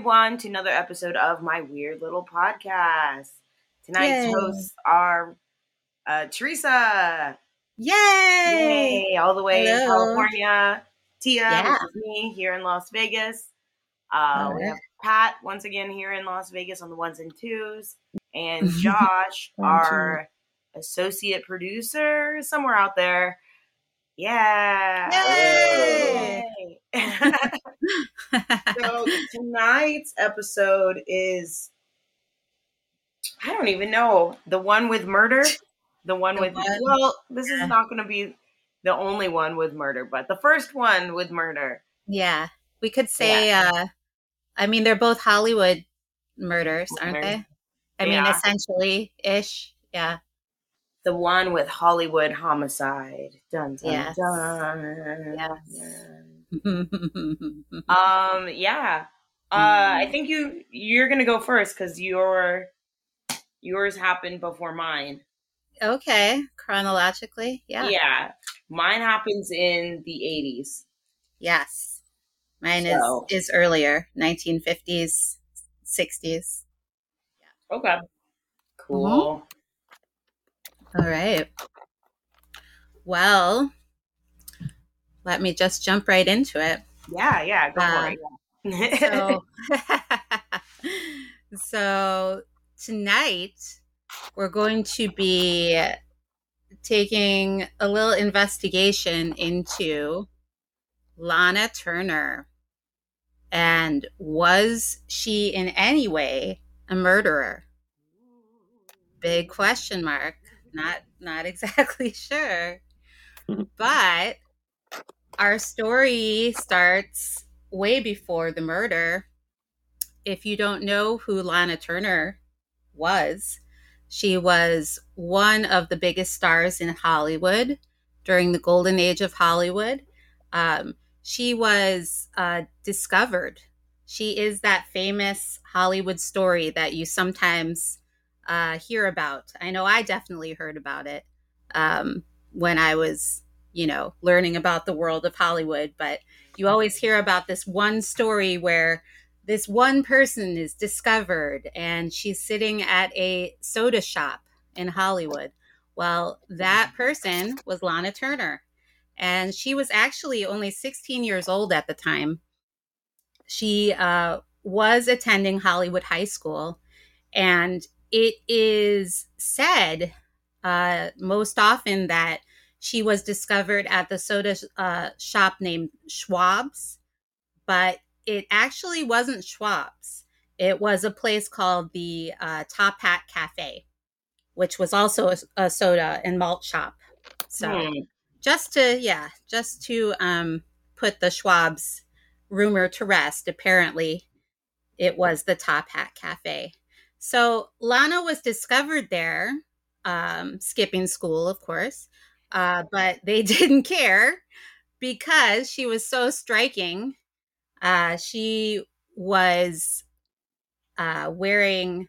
everyone, to another episode of my weird little podcast. Tonight's Yay. hosts are uh, Teresa, Yay! yay, all the way in California. Tia, Yeah. me here in Las Vegas. Uh, we have Pat once again here in Las Vegas on the ones and twos, and Josh, our associate producer, somewhere out there. Yeah. So tonight's episode is I don't even know the one with murder, the one The with one- well, this is not going to be the only one with murder, but the first one with murder. yeah, we could say. uh I mean, they're both Hollywood murders, aren't Murders. they? I mean, essentially ish. Yeah. The one with Hollywood homicide. Dun dun Yes. dun. Yes. Um. Yeah. Uh. I think you you're gonna go first because your yours happened before mine. okay, chronologically, yeah. Yeah. Mine happens in the 80s. Yes. Mine So- is is earlier, 1950s, 60s. Okay. Cool. All right. Well, let me just jump right into it. Yeah, yeah, go it. Um, so, so tonight we're going to be taking a little investigation into Lana Turner. And was she in any way a murderer? Big question mark. Not not exactly sure. But our story starts way before the murder. If you don't know who Lana Turner was, she was one of the biggest stars in Hollywood during the golden age of Hollywood. Um, she was uh, discovered. She is that famous Hollywood story that you sometimes uh, hear about. I know I definitely heard about it um, when I was, you know, learning about the world of Hollywood. But you always hear about this one story where this one person is discovered and she's sitting at a soda shop in Hollywood. Well, that person was Lana Turner. And she was actually only 16 years old at the time. She uh, was attending Hollywood High School. And it is said uh, most often that she was discovered at the soda uh, shop named Schwab's, but it actually wasn't Schwab's. It was a place called the uh, Top Hat Cafe, which was also a, a soda and malt shop. So Hmm. just to yeah, just to um, put the Schwab's rumor to rest, apparently it was the Top Hat Cafe. So Lana was discovered there, um, skipping school, of course, uh, but they didn't care because she was so striking. Uh, she was uh, wearing,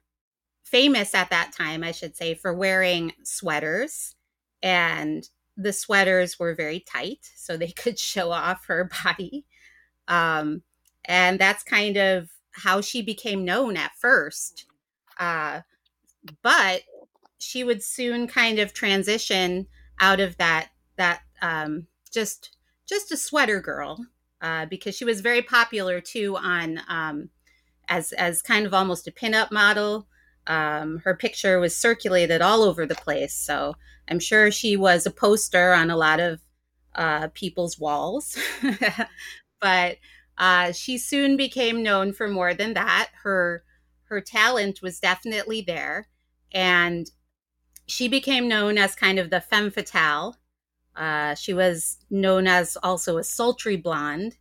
famous at that time, I should say, for wearing sweaters. And the sweaters were very tight, so they could show off her body. Um, and that's kind of how she became known at first. Uh, but she would soon kind of transition out of that that um, just just a sweater girl uh, because she was very popular too on um, as as kind of almost a pinup model. Um, her picture was circulated all over the place, so I'm sure she was a poster on a lot of uh, people's walls. but uh, she soon became known for more than that. Her her talent was definitely there, and she became known as kind of the femme fatale. Uh, she was known as also a sultry blonde,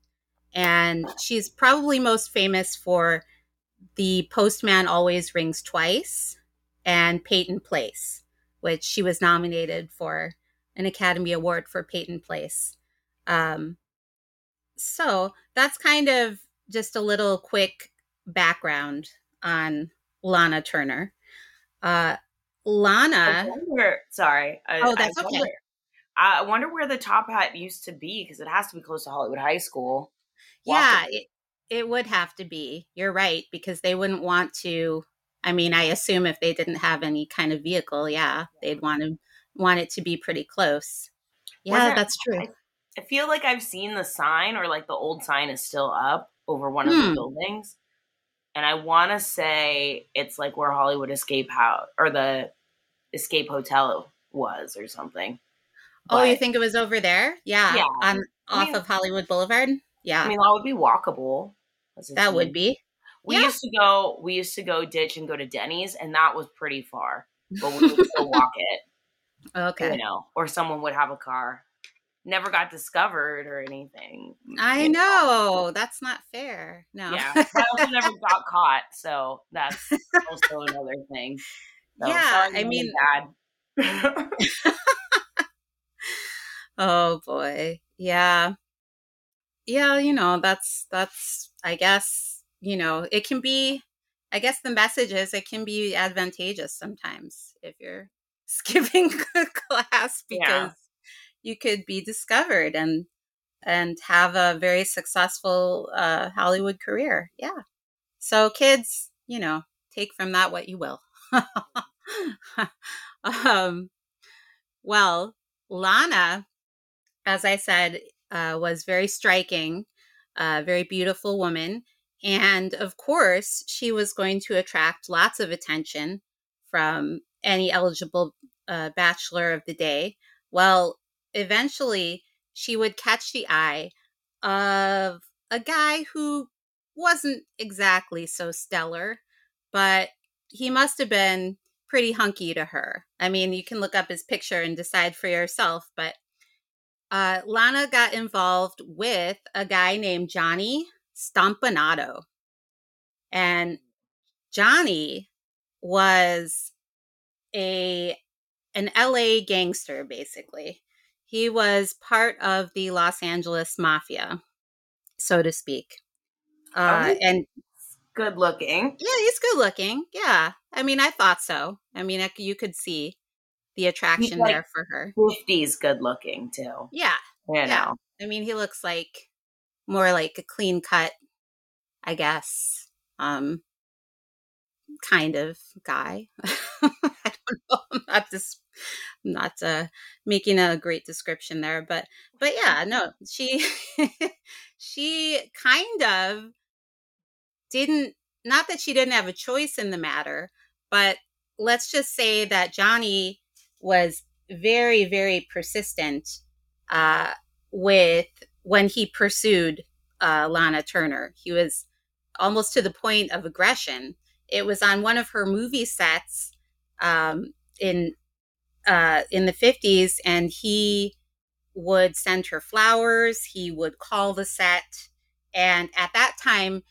and she's probably most famous for the Postman Always Rings Twice and Peyton Place, which she was nominated for an Academy Award for Peyton Place. Um, so that's kind of just a little quick background on Lana Turner. Uh, Lana, wonder, sorry. I, Oh, that's I okay. wonder, I wonder where the top hat used to be because it has to be close to Hollywood High School. yeah, it, it would have to be. You're right because they wouldn't want to. I mean, I assume if they didn't have any kind of vehicle, yeah, they'd want to want it to be pretty close. Yeah, that's true. I, I feel like I've seen the sign, or like the old sign is still up over one of the Hmm. buildings, and I want to say it's like where Hollywood Escape House or the Escape Hotel was, or something. oh, you think it was over there? Yeah, Yeah. on off mean- of Hollywood Boulevard. Yeah, I mean, that would be walkable. That would be. We Yeah. used to go. We used to go ditch and go to Denny's, and that was pretty far. But we would still walk it, Okay. you know, or someone would have a car. Never got discovered or anything. I you know that's not fair. No. Yeah, I also never got caught, so that's also another thing. So, Yeah, I mean- Dad. oh boy. Yeah. Yeah, you know, that's that's I guess, you know, it can be I guess the message is it can be advantageous sometimes if you're skipping class because Yeah. You could be discovered and and have a very successful uh Hollywood career. Yeah. So kids, you know, take from that what you will. um well, Lana, as I said, uh, was very striking, a very beautiful woman. And of course, she was going to attract lots of attention from any eligible uh, bachelor of the day. Well, eventually, she would catch the eye of a guy who wasn't exactly so stellar, but he must have been pretty hunky to her. I mean, you can look up his picture and decide for yourself, but uh, Lana got involved with a guy named Johnny Stompanato. And Johnny was a an LA gangster basically. He was part of the Los Angeles mafia, so to speak. Uh, Okay. and Good looking. yeah, he's good looking. Yeah. I mean, I thought so. I mean, I, you could see the attraction like- there for her. 50s good looking too. Yeah. You Yeah. know. I mean, he looks like more like a clean cut, I guess, um, kind of guy. I don't know. I'm not just Not uh, making a great description there, but but yeah, no, she she kind of didn't. Not that she didn't have a choice in the matter, but let's just say that Johnny was very very persistent uh, with when he pursued uh, Lana Turner. He was almost to the point of aggression. It was on one of her movie sets um, in uh, in the fifties, and he would send her flowers. He would call the set, and at that time,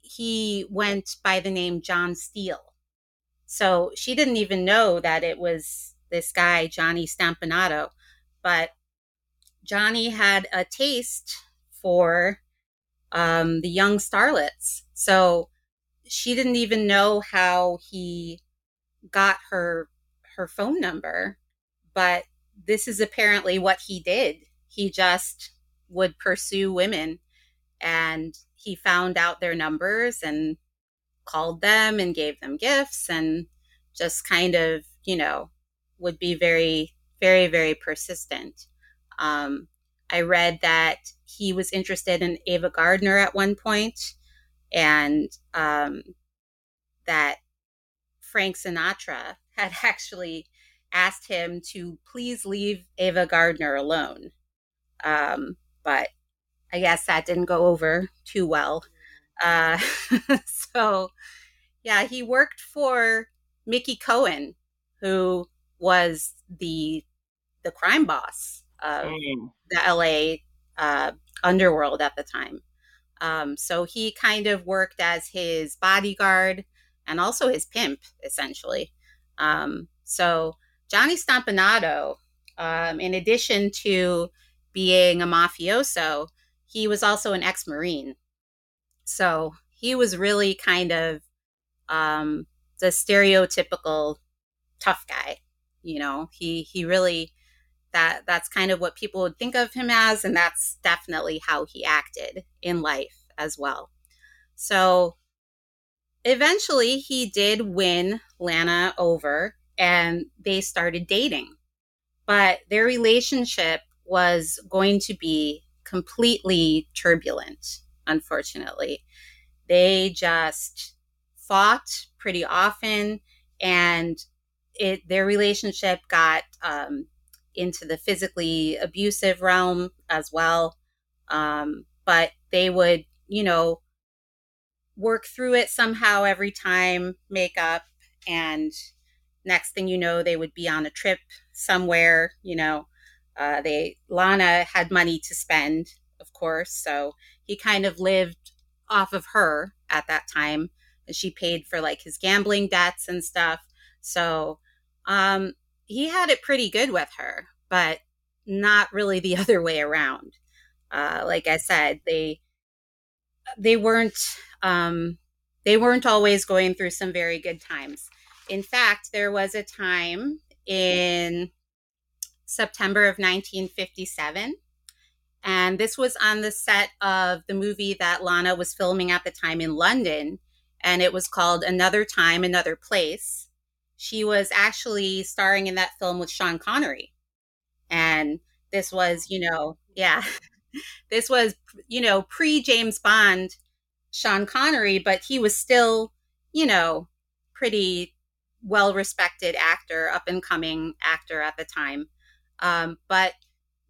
he went by the name John Steele. So she didn't even know that it was this guy Johnny Stompanato. but Johnny had a taste for um, the young starlets. So she didn't even know how he got her her phone number, but this is apparently what he did. He just would pursue women and he found out their numbers and called them and gave them gifts and just kind of, you know, would be very, very, very persistent. Um, I read that he was interested in Ava Gardner at one point, and um, that Frank Sinatra had actually asked him to please leave Ava Gardner alone. Um, but I guess that didn't go over too well. Uh, so, yeah, he worked for Mickey Cohen, who was the the crime boss of Mm. the LA uh, underworld at the time. Um, so he kind of worked as his bodyguard and also his pimp, essentially. Um, so Johnny Stompanato, um, in addition to being a mafioso, he was also an ex Marine. So he was really kind of um, the stereotypical tough guy. You know, he he really that that's kind of what people would think of him as and that's definitely how he acted in life as well So eventually he did win Lana over and they started dating. But their relationship was going to be completely turbulent, unfortunately. They just fought pretty often and it their relationship got um, into the physically abusive realm as well. Um, but they would, you know, work through it somehow every time, make up, and next thing you know, they would be on a trip somewhere. You know, uh, they Lana had money to spend, of course, so he kind of lived off of her at that time, and she paid for like his gambling debts and stuff. So um, he had it pretty good with her, but not really the other way around. Uh, like I said, they they weren't um, they weren't always going through some very good times. In fact, there was a time in September of 1957, and this was on the set of the movie that Lana was filming at the time in London, and it was called Another Time, Another Place. She was actually starring in that film with Sean Connery. And this was, you know, yeah, this was, you know, pre James Bond Sean Connery, but he was still, you know, pretty well respected actor, up and coming actor at the time. Um, but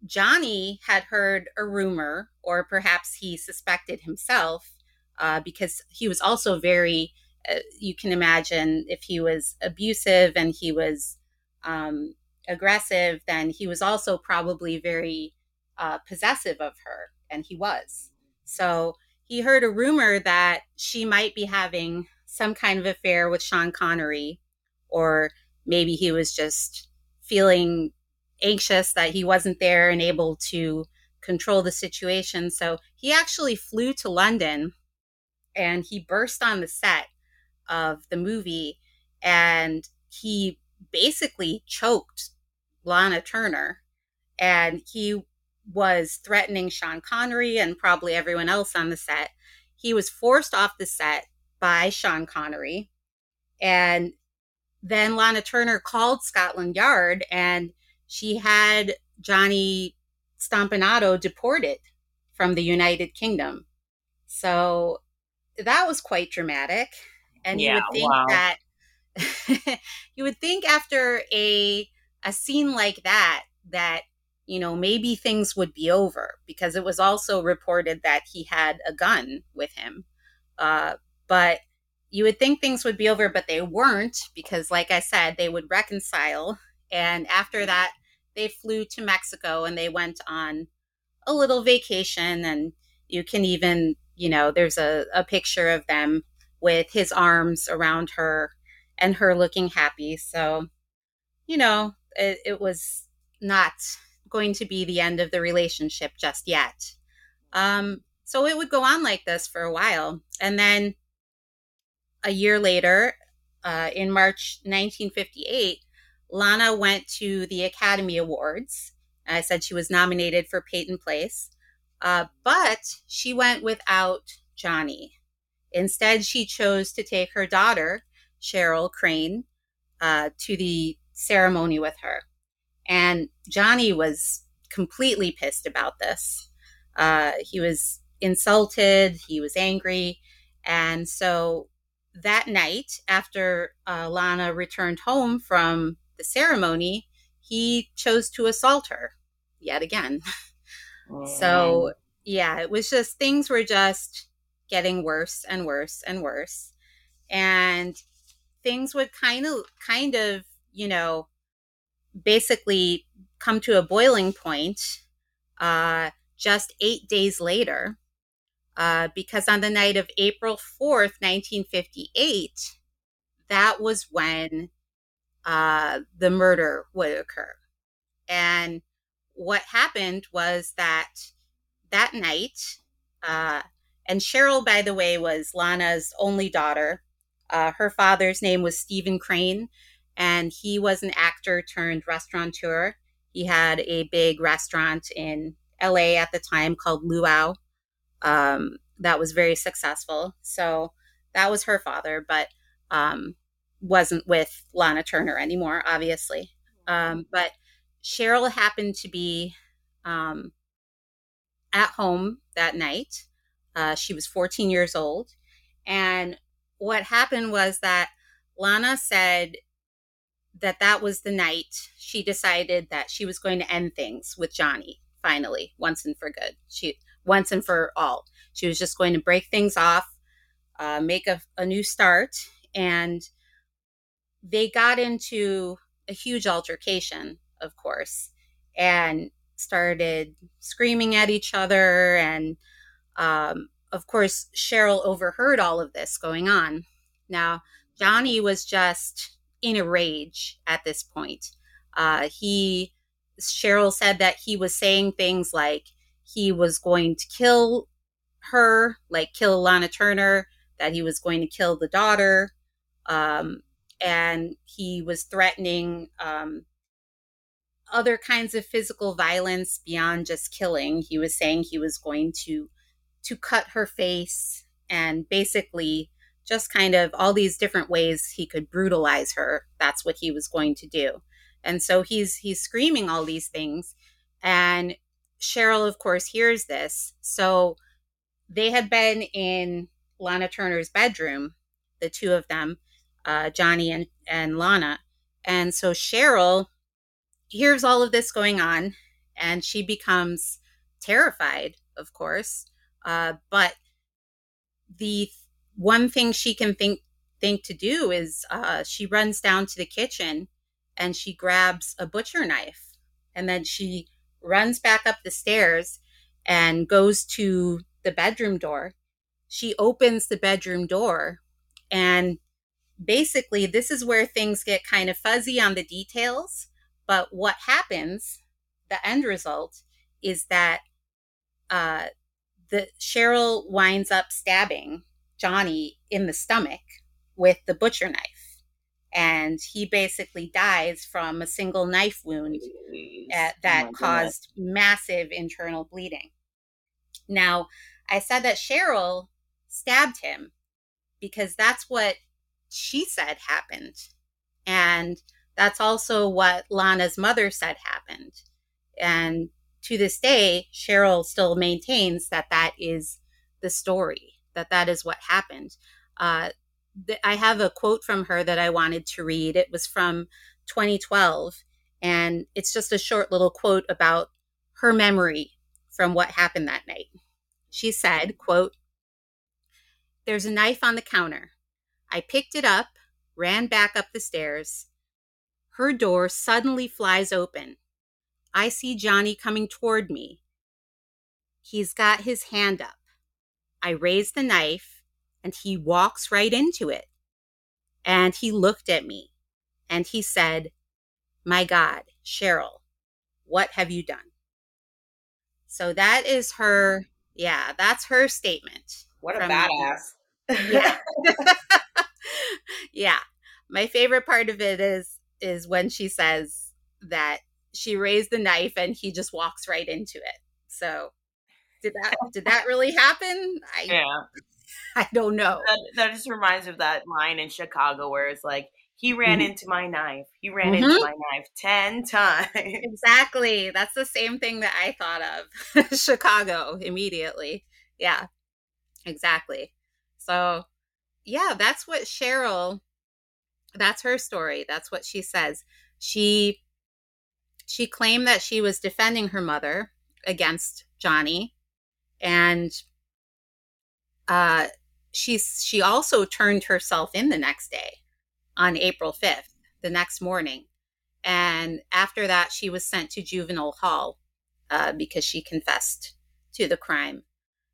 Johnny had heard a rumor, or perhaps he suspected himself, uh, because he was also very, uh, you can imagine if he was abusive and he was um, aggressive, then he was also probably very uh, possessive of her, and he was. So he heard a rumor that she might be having some kind of affair with Sean Connery, or maybe he was just feeling anxious that he wasn't there and able to control the situation. So he actually flew to London and he burst on the set of the movie and he basically choked Lana Turner. And he was threatening Sean Connery and probably everyone else on the set. He was forced off the set by Sean Connery. And then Lana Turner called Scotland Yard and she had Johnny Stompanato deported from the United Kingdom. So that was quite dramatic. And yeah, you would think wow. that you would think after a a scene like that that you know, maybe things would be over because it was also reported that he had a gun with him. Uh, but you would think things would be over, but they weren't because, like I said, they would reconcile. And after that, they flew to Mexico and they went on a little vacation. And you can even, you know, there's a, a picture of them with his arms around her and her looking happy. So, you know, it, it was not going to be the end of the relationship just yet. Um, so it would go on like this for a while. And then a year later, uh, in March 1958, Lana went to the Academy Awards. I said she was nominated for Peyton Place, uh, but she went without Johnny. Instead, she chose to take her daughter, Cheryl Crane, uh, to the ceremony with her. And Johnny was completely pissed about this. Uh, he was insulted, he was angry. And so that night, after uh, Lana returned home from the ceremony, he chose to assault her yet again. So, yeah, it was just things were just getting worse and worse and worse. And things would kind of, kind of, you know, basically come to a boiling point uh, just eight days later, uh, because on the night of April 4th, 1958, that was when uh, the murder would occur. And what happened was that that night, uh, and Cheryl, by the way, was Lana's only daughter. Uh, her father's name was Stephen Crane, and he was an actor turned restaurateur. He had a big restaurant in LA at the time called Luau. Um, that was very successful. So that was her father, but um, wasn't with Lana Turner anymore, obviously. Um, but Cheryl happened to be um, at home that night. Uh, she was 14 years old. And what happened was that Lana said that that was the night she decided that she was going to end things with Johnny finally, once and for good. She once and for all. She was just going to break things off, uh, make a, a new start, and they got into a huge altercation, of course, and started screaming at each other. And um, of course, Cheryl overheard all of this going on. Now, Johnny was just in a rage at this point. Uh, he, Cheryl said that he was saying things like he was going to kill her, like kill Lana Turner, that he was going to kill the daughter, um, and he was threatening um, other kinds of physical violence beyond just killing. He was saying he was going to to cut her face and basically just kind of all these different ways he could brutalize her. That's what he was going to do. And so he's he's screaming all these things and Cheryl of course hears this. So they had been in Lana Turner's bedroom, the two of them, uh, Johnny and, and Lana. And so Cheryl hears all of this going on and she becomes terrified, of course. Uh, but the one thing she can think think to do is uh, she runs down to the kitchen and she grabs a butcher knife and then she runs back up the stairs and goes to the bedroom door. She opens the bedroom door and basically this is where things get kind of fuzzy on the details but what happens the end result is that uh, the cheryl winds up stabbing Johnny in the stomach with the butcher knife. And he basically dies from a single knife wound at, that oh caused massive internal bleeding. Now, I said that Cheryl stabbed him because that's what she said happened. And that's also what Lana's mother said happened. And to this day, Cheryl still maintains that that is the story that that is what happened. Uh, th- I have a quote from her that I wanted to read. It was from 2012, and it's just a short little quote about her memory from what happened that night. She said, quote, There's a knife on the counter. I picked it up, ran back up the stairs. Her door suddenly flies open. I see Johnny coming toward me. He's got his hand up. I raise the knife and he walks right into it. And he looked at me and he said, My God, Cheryl, what have you done? So that is her, yeah, that's her statement. What a badass. yeah. yeah. My favorite part of it is is when she says that she raised the knife and he just walks right into it. So did that did that really happen? I, yeah. I don't know. That, that, just reminds me of that line in Chicago where it's like he ran mm-hmm. into my knife. He ran mm-hmm. into my knife 10 times. Exactly. That's the same thing that I thought of. Chicago immediately. Yeah. Exactly. So, yeah, that's what Cheryl that's her story. That's what she says. She she claimed that she was defending her mother against Johnny and uh, she she also turned herself in the next day on April 5th, the next morning. And after that, she was sent to juvenile hall uh, because she confessed to the crime.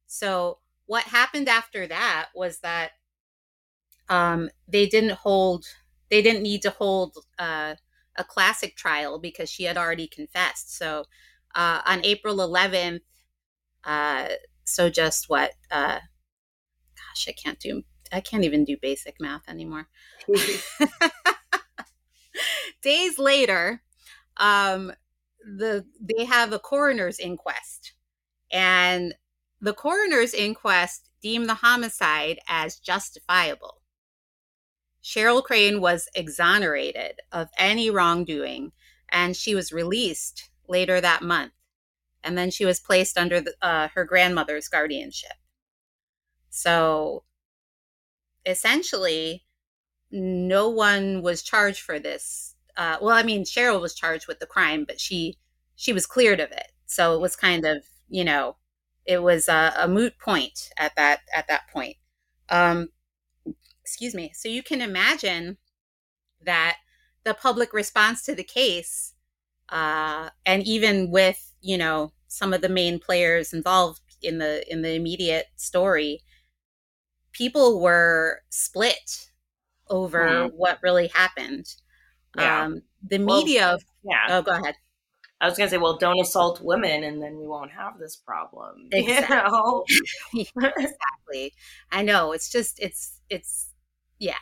So, what happened after that was that um, they didn't hold, they didn't need to hold uh, a classic trial because she had already confessed. So, uh, on April 11th, uh, so just what? Uh, gosh, I can't do. I can't even do basic math anymore. Days later, um, the they have a coroner's inquest, and the coroner's inquest deemed the homicide as justifiable. Cheryl Crane was exonerated of any wrongdoing and she was released later that month. And then she was placed under the, uh, her grandmother's guardianship. So essentially, no one was charged for this. Uh, well, I mean, Cheryl was charged with the crime, but she she was cleared of it. So it was kind of, you know, it was a, a moot point at that at that point. Um, excuse me. So you can imagine that the public response to the case, uh, and even with you know some of the main players involved in the in the immediate story, people were split over mm. what really happened. Yeah. Um, the media, well, yeah. Oh, go ahead. I was gonna say, well, don't assault women, and then we won't have this problem. Exactly. You know? exactly. I know. It's just, it's, it's, yeah,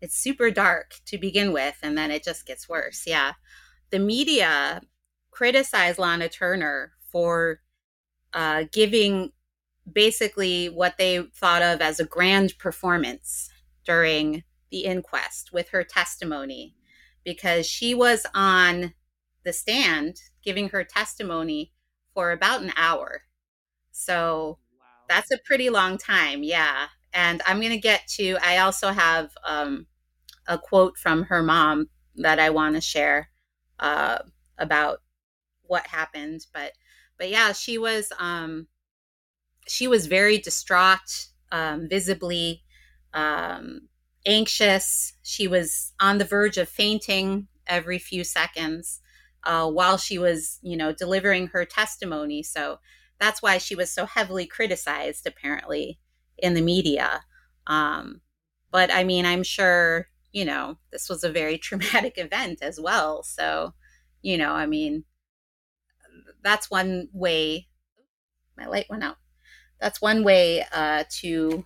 it's super dark to begin with, and then it just gets worse. Yeah, the media criticized Lana Turner for uh, giving basically what they thought of as a grand performance during the inquest with her testimony because she was on the stand giving her testimony for about an hour. So wow. that's a pretty long time. Yeah. And I'm going to get to, I also have um, a quote from her mom that I want to share uh, about what happened. But, but yeah, she was, um, she was very distraught, um, visibly um, anxious. She was on the verge of fainting every few seconds uh, while she was, you know, delivering her testimony. So that's why she was so heavily criticized, apparently, in the media. Um, but I mean, I'm sure, you know, this was a very traumatic event as well. So, you know, I mean, that's one way. My light went out that's one way uh, to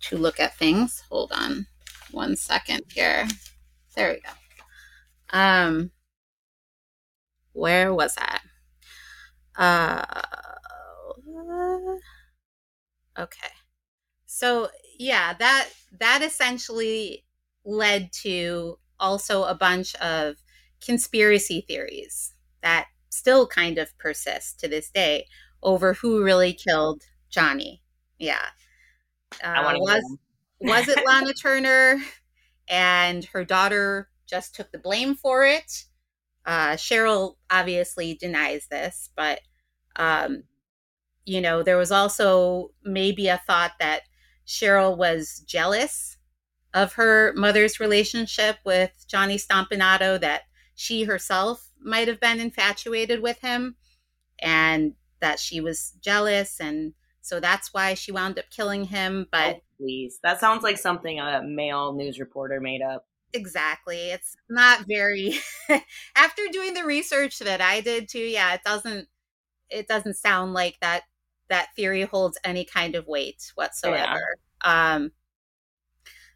to look at things. Hold on one second here. There we go. Um, where was that? Uh, okay. So yeah, that that essentially led to also a bunch of conspiracy theories that still kind of persist to this day over who really killed Johnny. Yeah. Uh, was was it Lana Turner and her daughter just took the blame for it? Uh, Cheryl obviously denies this, but um, you know there was also maybe a thought that Cheryl was jealous of her mother's relationship with Johnny Stompanato, that she herself might have been infatuated with him, and that she was jealous and so that's why she wound up killing him. But oh, please, that sounds like something a male news reporter made up. Exactly. It's not very. After doing the research that I did too, yeah, it doesn't. It doesn't sound like that. That theory holds any kind of weight whatsoever. Yeah. Um.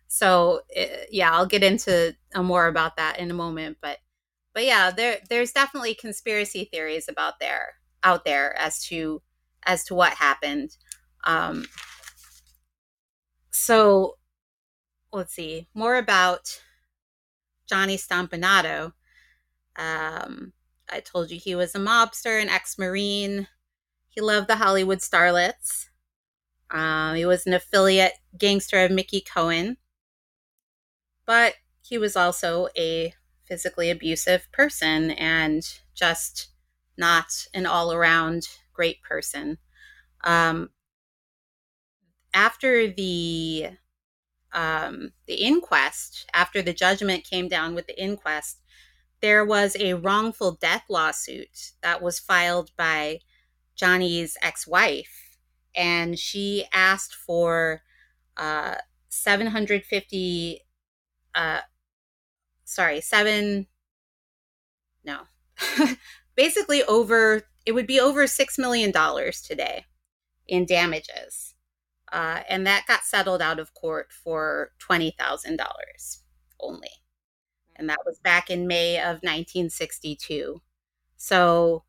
So eh, yeah, I'll get into uh, more about that in a moment, but but yeah, there there's definitely conspiracy theories about there out there as to as to what happened. Um, so let's see more about Johnny Stompanato. Um, I told you he was a mobster, an ex Marine. He loved the Hollywood starlets. Um, he was an affiliate gangster of Mickey Cohen. But he was also a physically abusive person and just not an all around great person. Um, after the um, the inquest, after the judgment came down with the inquest, there was a wrongful death lawsuit that was filed by Johnny's ex-wife, and she asked for uh, 750 uh, sorry, seven no. basically over it would be over $6 million today in damages. Uh, and that got settled out of court for $20,000 only. And that was back in May of 1962. So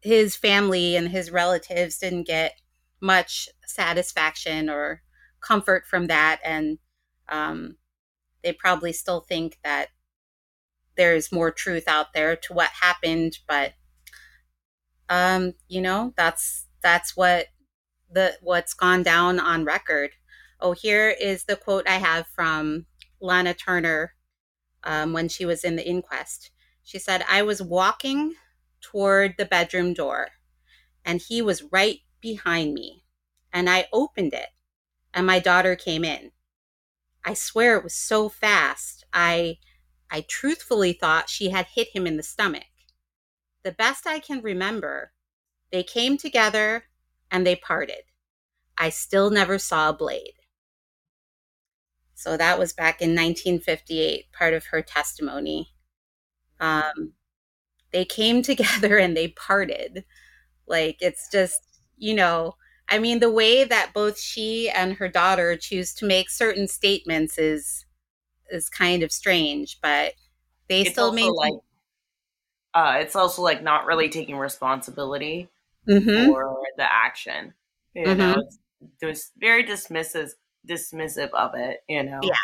his family and his relatives didn't get much satisfaction or comfort from that. And um, they probably still think that there's more truth out there to what happened. But, um, you know, that's, that's what the, what's gone down on record. Oh, here is the quote I have from Lana Turner um, when she was in the inquest. She said, I was walking toward the bedroom door and he was right behind me. And I opened it and my daughter came in. I swear it was so fast. I I truthfully thought she had hit him in the stomach. The best I can remember, they came together and they parted. I still never saw a blade. So that was back in 1958, part of her testimony. Um, they came together and they parted. Like it's just, you know, I mean, the way that both she and her daughter choose to make certain statements is is kind of strange, but they it's still maintain. Like, uh, it's also like not really taking responsibility mm-hmm. for the action. You mm-hmm. know, it's, it's very dismissive dismissive of it. You know. Yeah.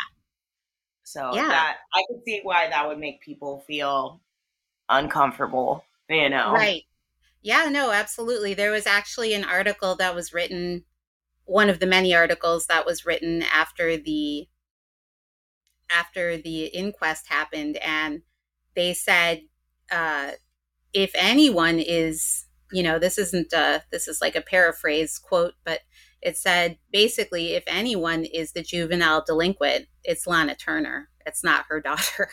So yeah. that I could see why that would make people feel uncomfortable. You know. Right. Yeah, no, absolutely. There was actually an article that was written, one of the many articles that was written after the after the inquest happened, and they said uh, if anyone is, you know, this isn't a, this is like a paraphrase quote, but it said basically if anyone is the juvenile delinquent, it's Lana Turner. It's not her daughter.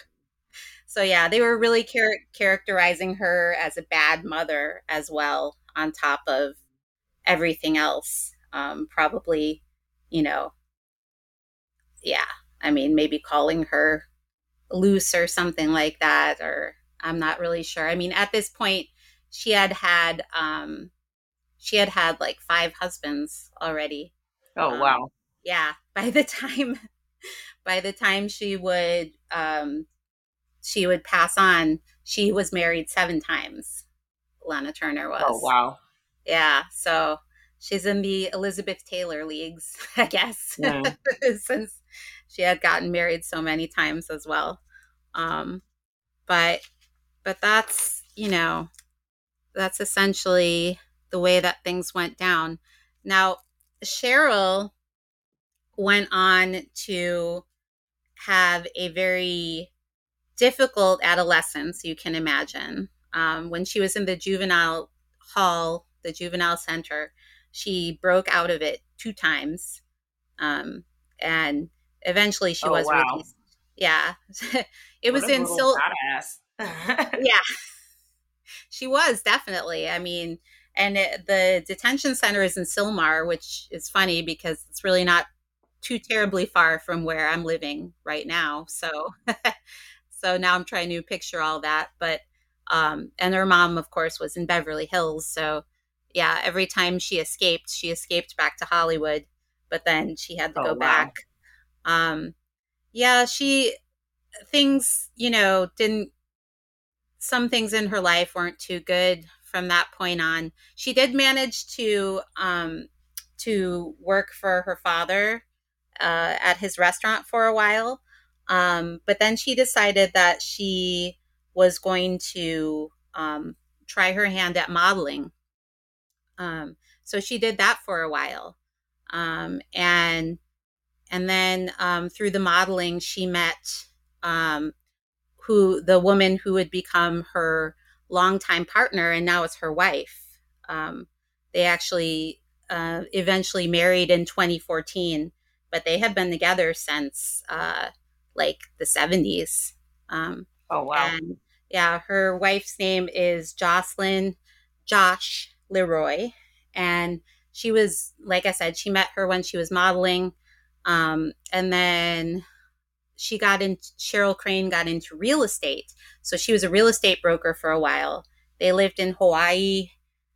So yeah, they were really char- characterizing her as a bad mother as well, on top of everything else. Um, probably, you know, yeah. I mean, maybe calling her loose or something like that, or I'm not really sure. I mean, at this point, she had had um, she had had like five husbands already. Oh um, wow! Yeah, by the time by the time she would um, she would pass on. She was married seven times. Lana Turner was. Oh wow. Yeah. So she's in the Elizabeth Taylor leagues, I guess, yeah. since she had gotten married so many times as well. Um, but but that's you know that's essentially the way that things went down. Now Cheryl went on to have a very difficult adolescence, you can imagine. Um, when she was in the juvenile hall, the juvenile center, she broke out of it two times. Um, and eventually she oh, was wow. released. Yeah. it what was in Sil- yeah. She was definitely. I mean, and it, the detention center is in Sylmar, which is funny because it's really not too terribly far from where I'm living right now. So So now I'm trying to picture all that. But, um, and her mom, of course, was in Beverly Hills. So, yeah, every time she escaped, she escaped back to Hollywood, but then she had to oh, go wow. back. Um, yeah, she, things, you know, didn't, some things in her life weren't too good from that point on. She did manage to, um, to work for her father uh, at his restaurant for a while. Um, but then she decided that she was going to um, try her hand at modeling. Um, so she did that for a while. Um, and and then um, through the modeling, she met um, who the woman who would become her longtime partner, and now is her wife. they actually uh, eventually married in 2014, but they have been together since uh, like the 70s. Um, oh, wow. And yeah, her wife's name is Jocelyn Josh Leroy. And she was, like I said, she met her when she was modeling. Um, and then she got in, Cheryl Crane got into real estate. So she was a real estate broker for a while. They lived in Hawaii,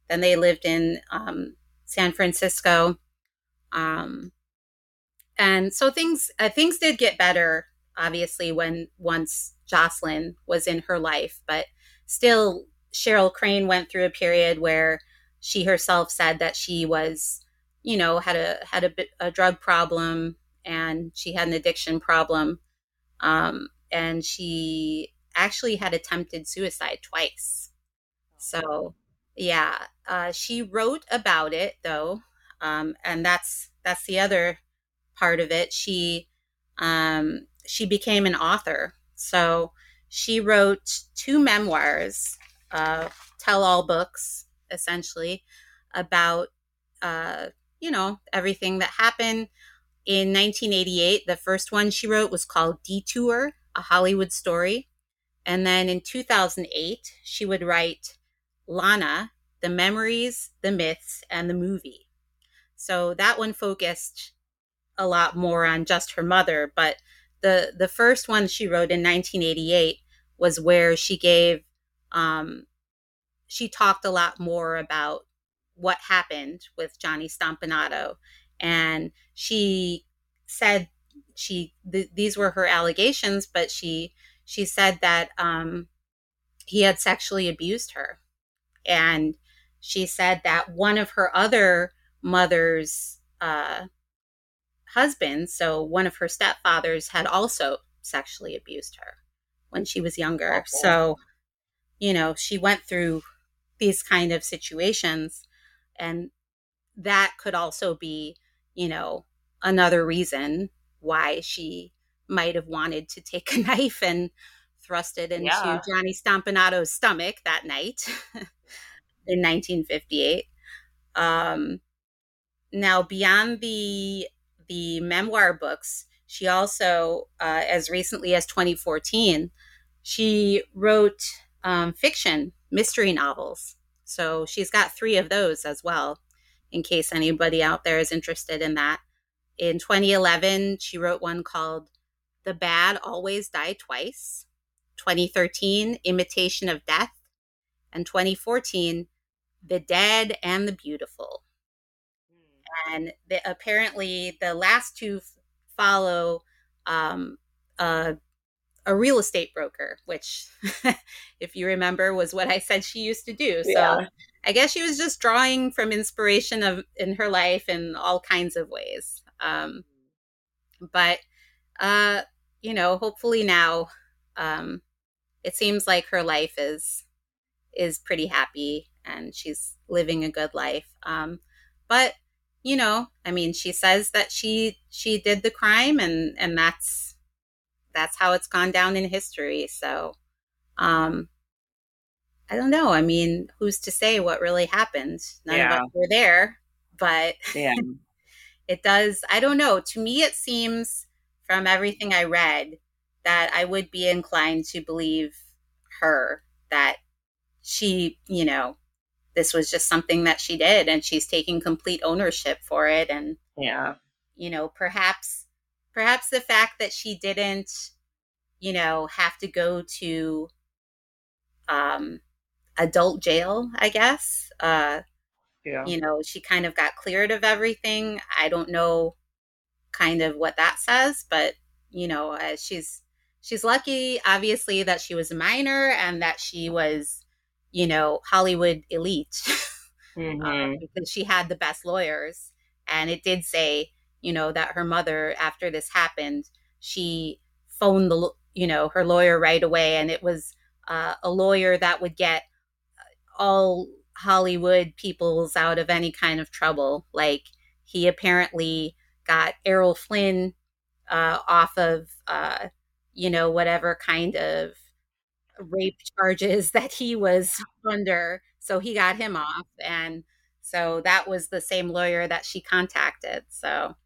then they lived in um, San Francisco. Um, and so things uh, things did get better obviously when once Jocelyn was in her life, but still Cheryl Crane went through a period where she herself said that she was you know, had a had a, a drug problem and she had an addiction problem, um, and she actually had attempted suicide twice. So, yeah, uh, she wrote about it though, um, and that's that's the other part of it. She um, she became an author. So she wrote two memoirs, uh, tell-all books, essentially, about uh, you know everything that happened in 1988. The first one she wrote was called Detour, a Hollywood story. And then in 2008, she would write Lana, the memories, the myths, and the movie. So that one focused a lot more on just her mother, but the the first one she wrote in 1988 was where she gave um, she talked a lot more about what happened with Johnny Stompanato, and she said she th- these were her allegations, but she she said that um, he had sexually abused her, and she said that one of her other mother's uh, husbands, so one of her stepfathers, had also sexually abused her when she was younger. Okay. So, you know, she went through these kind of situations, and that could also be, you know, another reason why she might have wanted to take a knife and thrust it into yeah. Johnny Stompanato's stomach that night in 1958. Um, now, beyond the the memoir books, she also, uh, as recently as 2014, she wrote um, fiction mystery novels. So she's got three of those as well, in case anybody out there is interested in that. In 2011, she wrote one called The Bad Always Die Twice. 2013, Imitation of Death. And 2014, The Dead and the Beautiful and the, apparently the last two f- follow um, a, a real estate broker, which, if you remember, was what I said she used to do. So yeah. I guess she was just drawing from inspiration of in her life in all kinds of ways. Um, but uh, you know, hopefully now, um, it seems like her life is is pretty happy and she's living a good life. Um, but you know, I mean, she says that she she did the crime, and and that's that's how it's gone down in history. So, um, I don't know. I mean, who's to say what really happened? None yeah. of us were there, but yeah. it does. I don't know. To me, it seems from everything I read that I would be inclined to believe her that she, you know, this was just something that she did and she's taking complete ownership for it and yeah you know perhaps perhaps the fact that she didn't you know have to go to um adult jail i guess uh yeah. you know she kind of got cleared of everything i don't know kind of what that says but you know uh, she's she's lucky obviously that she was a minor and that she was you know, Hollywood elite um, mm-hmm. because she had the best lawyers. And it did say, you know, that her mother, after this happened, she phoned the, you know, her lawyer right away. And it was uh, a lawyer that would get all Hollywood peoples out of any kind of trouble. Like he apparently got Errol Flynn uh, off of, uh, you know, whatever kind of rape charges that he was under. So he got him off. And so that was the same lawyer that she contacted. So,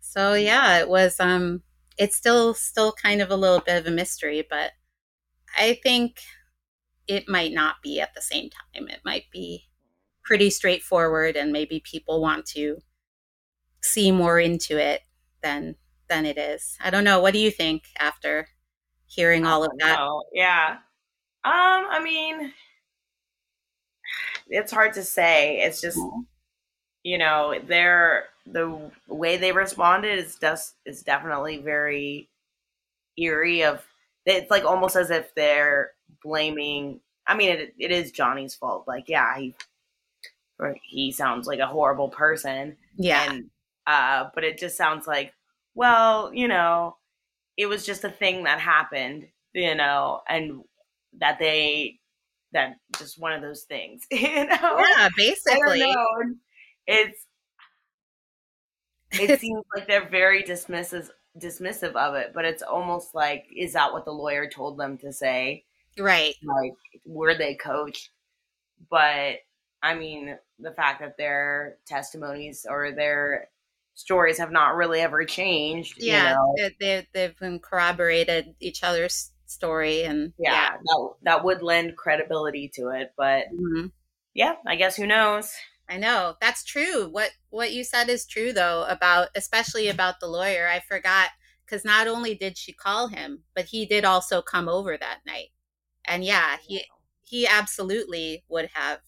so yeah, it was, um, it's still, still kind of a little bit of a mystery, but I think it might not be at the same time. It might be pretty straightforward and maybe people want to see more into it than than it is. I don't know. What do you think after hearing all of that. Know. Yeah. Um, I mean, it's hard to say. It's just, mm-hmm. you know, they're the way they responded is just is definitely very eerie. Of it's like almost as if they're blaming. I mean, it, it is Johnny's fault. Like, yeah, he he sounds like a horrible person. Yeah. And uh, but it just sounds like, well, you know, it was just a thing that happened, you know, and that they that just one of those things, you know. Yeah, basically. It's it seems like they're very dismissive dismissive of it, but it's almost like is that what the lawyer told them to say? Right. Like were they coached? But I mean, the fact that their testimonies or their stories have not really ever changed. Yeah, you know? they, they, they've been corroborated each other's story, and yeah, yeah, That, that would lend credibility to it. But hmm yeah, I guess who knows? I know that's true. What what you said is true though about especially about the lawyer. I forgot because not only did she call him, but he did also come over that night, and yeah, he he absolutely would have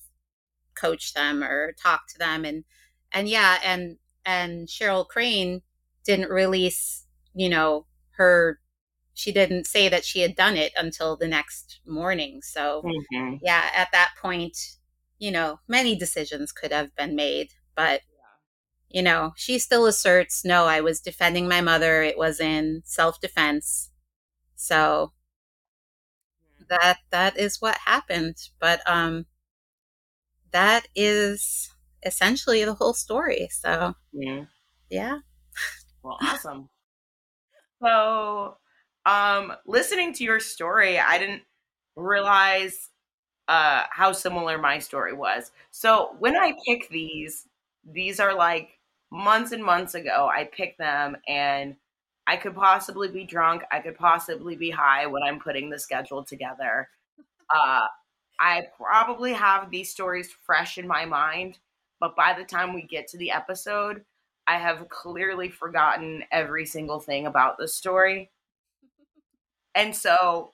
coached them or talked to them, and and yeah, and and Cheryl Crane didn't release, you know, her. She didn't say that she had done it until the next morning. So Mhm. yeah, at that point, you know, many decisions could have been made, but you know, she still asserts, no, I was defending my mother. It was in self-defense. So that that is what happened, but um that is essentially the whole story. So, Yeah. yeah. Well, awesome. So, um, listening to your story, I didn't realize uh how similar my story was. So when I pick these, these are like months and months ago. I picked them and I could possibly be drunk, I could possibly be high when I'm putting the schedule together. Uh I probably have these stories fresh in my mind, but by the time we get to the episode, I have clearly forgotten every single thing about the story. And so,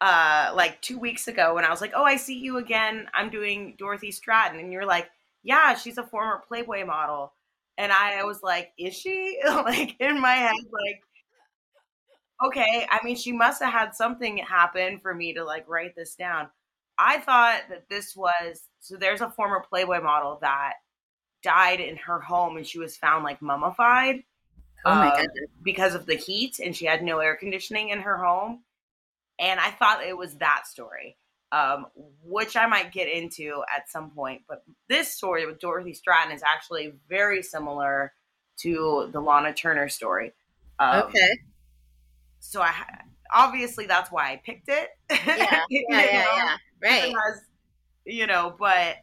uh, like two weeks ago, when I was like, "Oh, I see you again," I'm doing Dorothy Stratten, and you're like, "Yeah, she's a former Playboy model," and I was like, "Is she?" like in my head, like, okay. I mean, she must have had something happen for me to like write this down. I thought that this was so. There's a former Playboy model that died in her home, and she was found like mummified Oh my uh, because of the heat and she had no air conditioning in her home. And I thought it was that story, um, which I might get into at some point. But this story with Dorothy Stratten is actually very similar to the Lana Turner story. Um, Okay. So I obviously that's why I picked it. Yeah. Yeah. Yeah. Yeah. Right. because, you know, but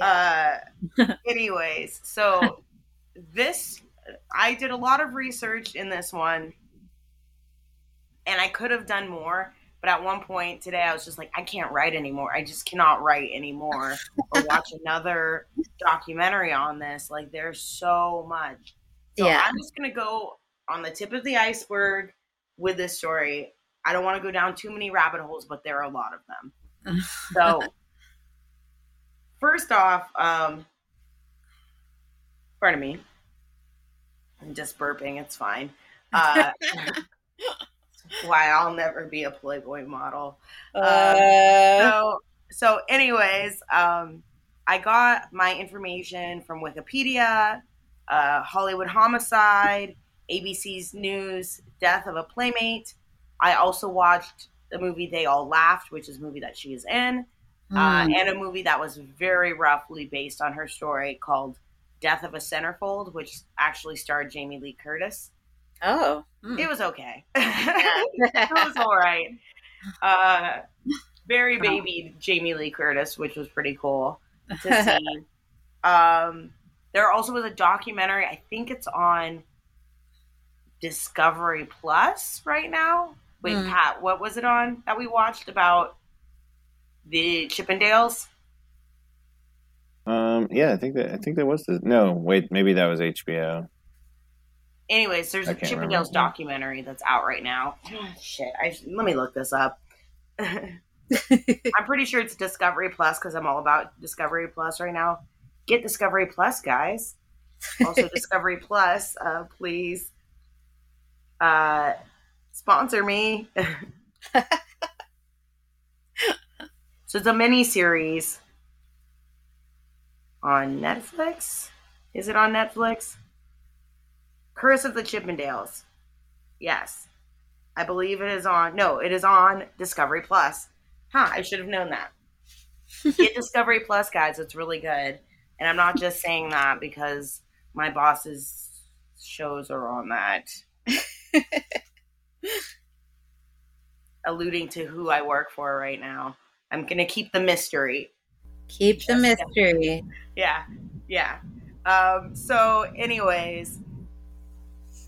uh anyways, so this I did a lot of research in this one and I could have done more, but at one point today I was just like I can't write anymore. I just cannot write anymore or watch another documentary on this. Like there's so much. So Yeah. I'm just going to go on the tip of the iceberg with this story. I don't want to go down too many rabbit holes, but there are a lot of them. So, first off, um, pardon me. I'm just burping. It's fine. Uh, why I'll never be a Playboy model. Uh, So, so, anyways, um, I got my information from Wikipedia, uh, Hollywood Homicide, ABC's News, Death of a Playmate. I also watched the movie They All Laughed, which is a movie that she is in uh, mm, and a movie that was very roughly based on her story called Death of a Centerfold, which actually starred Jamie Lee Curtis. Oh. mm. It was okay. it was all right. Uh, very baby Jamie Lee Curtis, which was pretty cool to see. um, there also was a documentary. I think it's on Discovery Plus right now. Wait, Hmm. Pat, what was it on that we watched about the Chippendales? Um, yeah, I think that I think that was the no. Wait, maybe that was HBO. Anyways, there's I a can't Chippendales remember. documentary that's out right now. Shit, I let me look this up. I'm pretty sure it's Discovery Plus because I'm all about Discovery Plus right now. Get Discovery Plus, guys. Also, Discovery Plus, uh, please uh, sponsor me. so it's a mini series on Netflix. Is it on Netflix? Curse of the Chippendales. Yes. I believe it is on. No, it is on Discovery Plus. Huh, I should have known that. Get Discovery Plus, guys. It's really good. And I'm not just saying that because my boss's shows are on that. Alluding to who I work for right now. I'm going to keep the mystery. Keep the mystery. Yeah. Yeah. Um, so, anyways,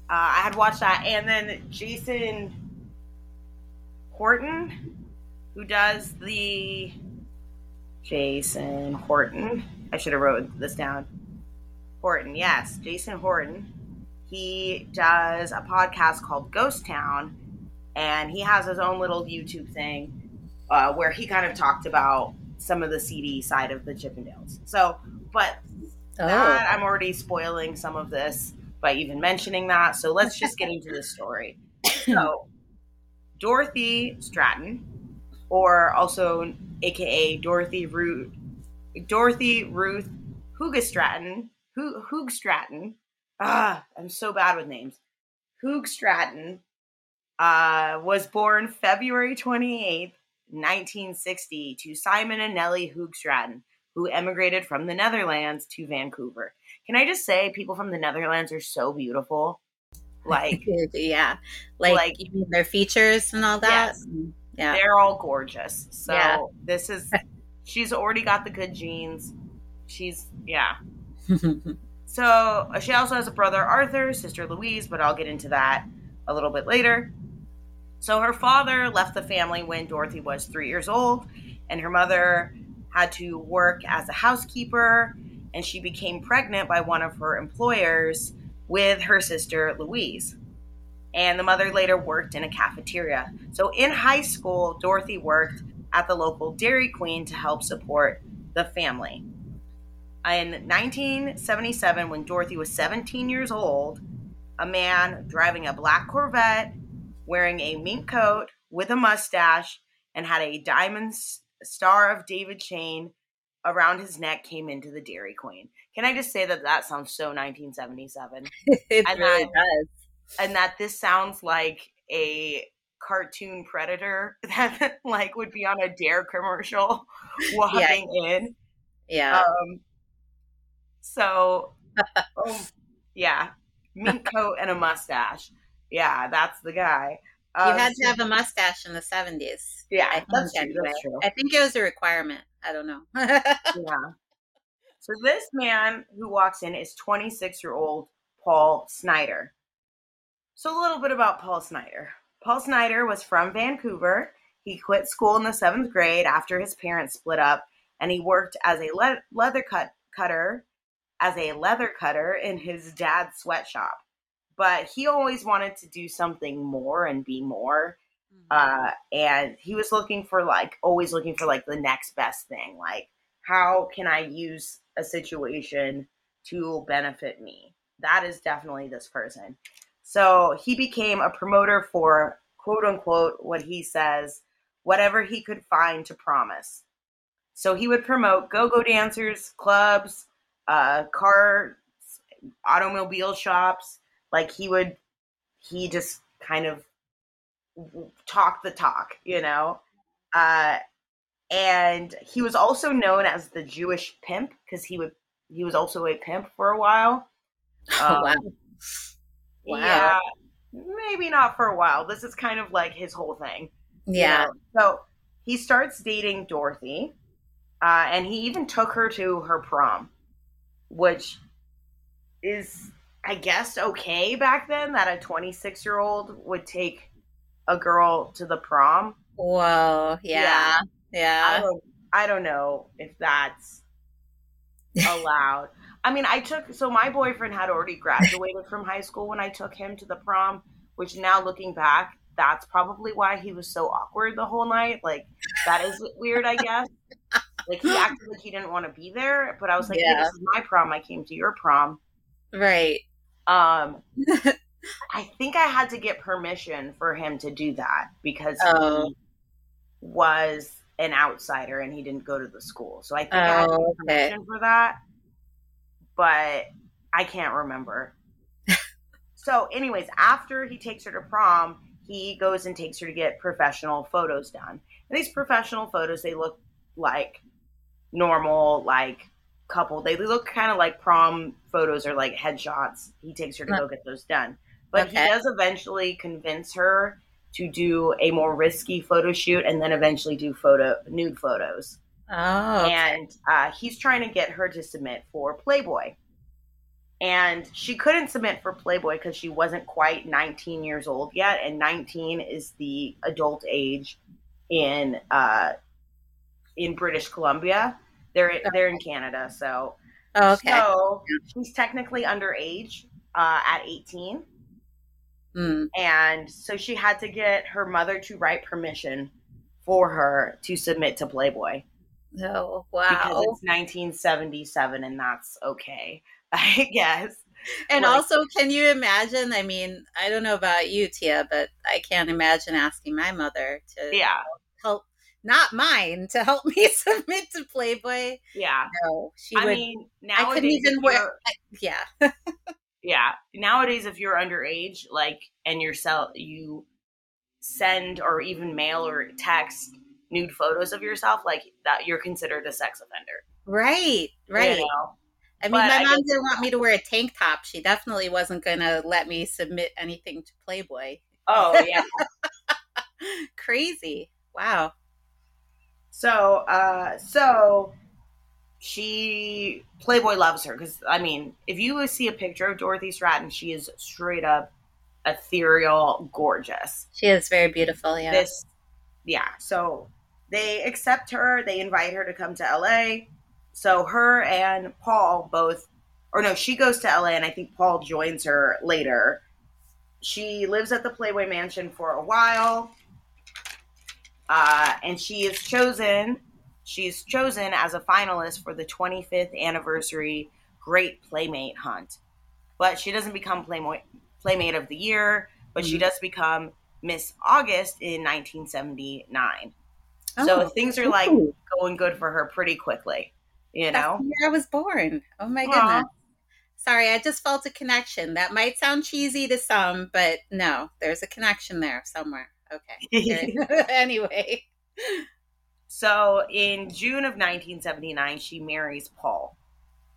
uh, I had watched that. And then Jason Horton, who does the Jason Horton. I should have wrote this down. Horton, yes, Jason Horton. He does a podcast called Ghost Town, and he has his own little YouTube thing uh, where he kind of talked about some of the CD side of the Chippendales. So, but Oh, that I'm already spoiling some of this by even mentioning that. So let's just get into the story. So, Dorothy Stratten, or also AKA Dorothy Ruth, Dorothy Ruth Huga Stratton, Hoogstraten. Ah, I'm so bad with names. Hoogstraten uh, was born February 28th, 1960, to Simon and Nellie Hoogstraten, who emigrated from the Netherlands to Vancouver. Can I just say, people from the Netherlands are so beautiful? Like, yeah. Like, Like- you mean their features and all that? Yes. Yeah. they're all gorgeous. So Yeah. this is, she's already got the good genes. She's, yeah. So uh, she also has a brother, Arthur, sister Louise, but I'll get into that a little bit later. So her father left the family when Dorothy was three years old, and her mother had to work as a housekeeper, and she became pregnant by one of her employers with her sister Louise. And the mother later worked in a cafeteria. So in high school, Dorothy worked at the local Dairy Queen to help support the family. In 1977, when Dorothy was 17 years old, a man driving a black Corvette, wearing a mink coat with a mustache, and had a diamond Star of David chain around his neck came into the Dairy Queen. Can I just say that that sounds so 1977? it And really that- does. and that this sounds like a cartoon predator that like would be on a dare commercial walking in Yeah. um so um, yeah mink coat and a mustache yeah that's the guy you Um, had to have a mustache in the 70s. yeah I think, that's true, that's true. I think it was a requirement. I don't know. yeah. So this man who walks in is 26 year old paul snider. So a little bit about paul snider. Paul snider was from vancouver. He quit school in the seventh grade after his parents split up and he worked as a le- leather cut cutter as a leather cutter in his dad's sweatshop. But he always wanted to do something more and be more uh, and he was looking for like always looking for like the next best thing like how can i use a situation to benefit me? That is definitely this person. So he became a promoter for quote unquote what he says whatever he could find to promise. So he would promote go-go dancers clubs uh, car automobile shops. Like he would he just kind of talk the talk, you know. Uh, and he was also known as the Jewish pimp because he would he was also a pimp for a while. Oh, wow. Um, Wow. Yeah, maybe not for a while. This is kind of like his whole thing. you Yeah. know? So he starts dating Dorothy, uh, and he even took her to her prom, which is, I guess, okay back then that a 26 year old would take a girl to the prom. Whoa. Yeah. I Yeah. don't, I don't know if that's allowed. I mean, I took so my boyfriend had already graduated from high school when I took him to the prom, which now looking back, that's probably why he was so awkward the whole night. Like that is weird, I guess. Like he acted like he didn't want to be there, but I was like, Yeah. hey, this is my prom. I came to your prom. Right. Um, I think I had to get permission for him to do that because Oh. he was an outsider and he didn't go to the school. So I think I had to Oh, get okay. permission for that. but I can't remember. so, anyways, after he takes her to prom, he goes and takes her to get professional photos done. And these professional photos, they look like normal, like couple. They look kind of like prom photos or like headshots. He takes her to uh-huh. go get those done. But Okay. he does eventually convince her to do a more risky photo shoot and then eventually do photo nude photos. Oh, okay. And uh, he's trying to get her to submit for Playboy. And she couldn't submit for Playboy because she wasn't quite 19 years old yet, and 19 is the adult age in uh, in British Columbia. They're they're in Canada, so okay. so she's technically underage uh, at 18, Mm. and so she had to get her mother to write permission for her to submit to Playboy Oh, wow. because it's 1977 and that's okay, I guess. And like- also, can you imagine? I mean, I don't know about you, Tia, but I can't imagine asking my mother to Yeah, help, not mine, to help me submit to Playboy. yeah. No, she I would. mean, I couldn't even wear. you're- Yeah. yeah nowadays if you're underage like and you're sell you send or even mail or text nude photos of yourself like that you're considered a sex offender Right. Right. you know? I mean, But my mom guess- didn't want me to wear a tank top. She definitely wasn't going to let me submit anything to Playboy. oh yeah Crazy. Wow. so uh so she playboy loves her because i mean if you see a picture of dorothy stratten she is straight up ethereal gorgeous She is very beautiful. Yeah. this yeah so they accept her they invite her to come to la so her and paul both or no she goes to la and i think paul joins her later she lives at the playboy mansion for a while uh, and she is chosen she's chosen as a finalist for the 25th anniversary great playmate hunt but she doesn't become playmate playmate of the year but she Mhm. does become Miss August in 1979. So Oh, things are like ooh. going good for her pretty quickly, you know? year I was born. Oh my Aw. goodness. Sorry, I just felt a connection. That might sound cheesy to some, but no, there's a connection there somewhere. Okay. Anyway. So in June of 1979, she marries Paul.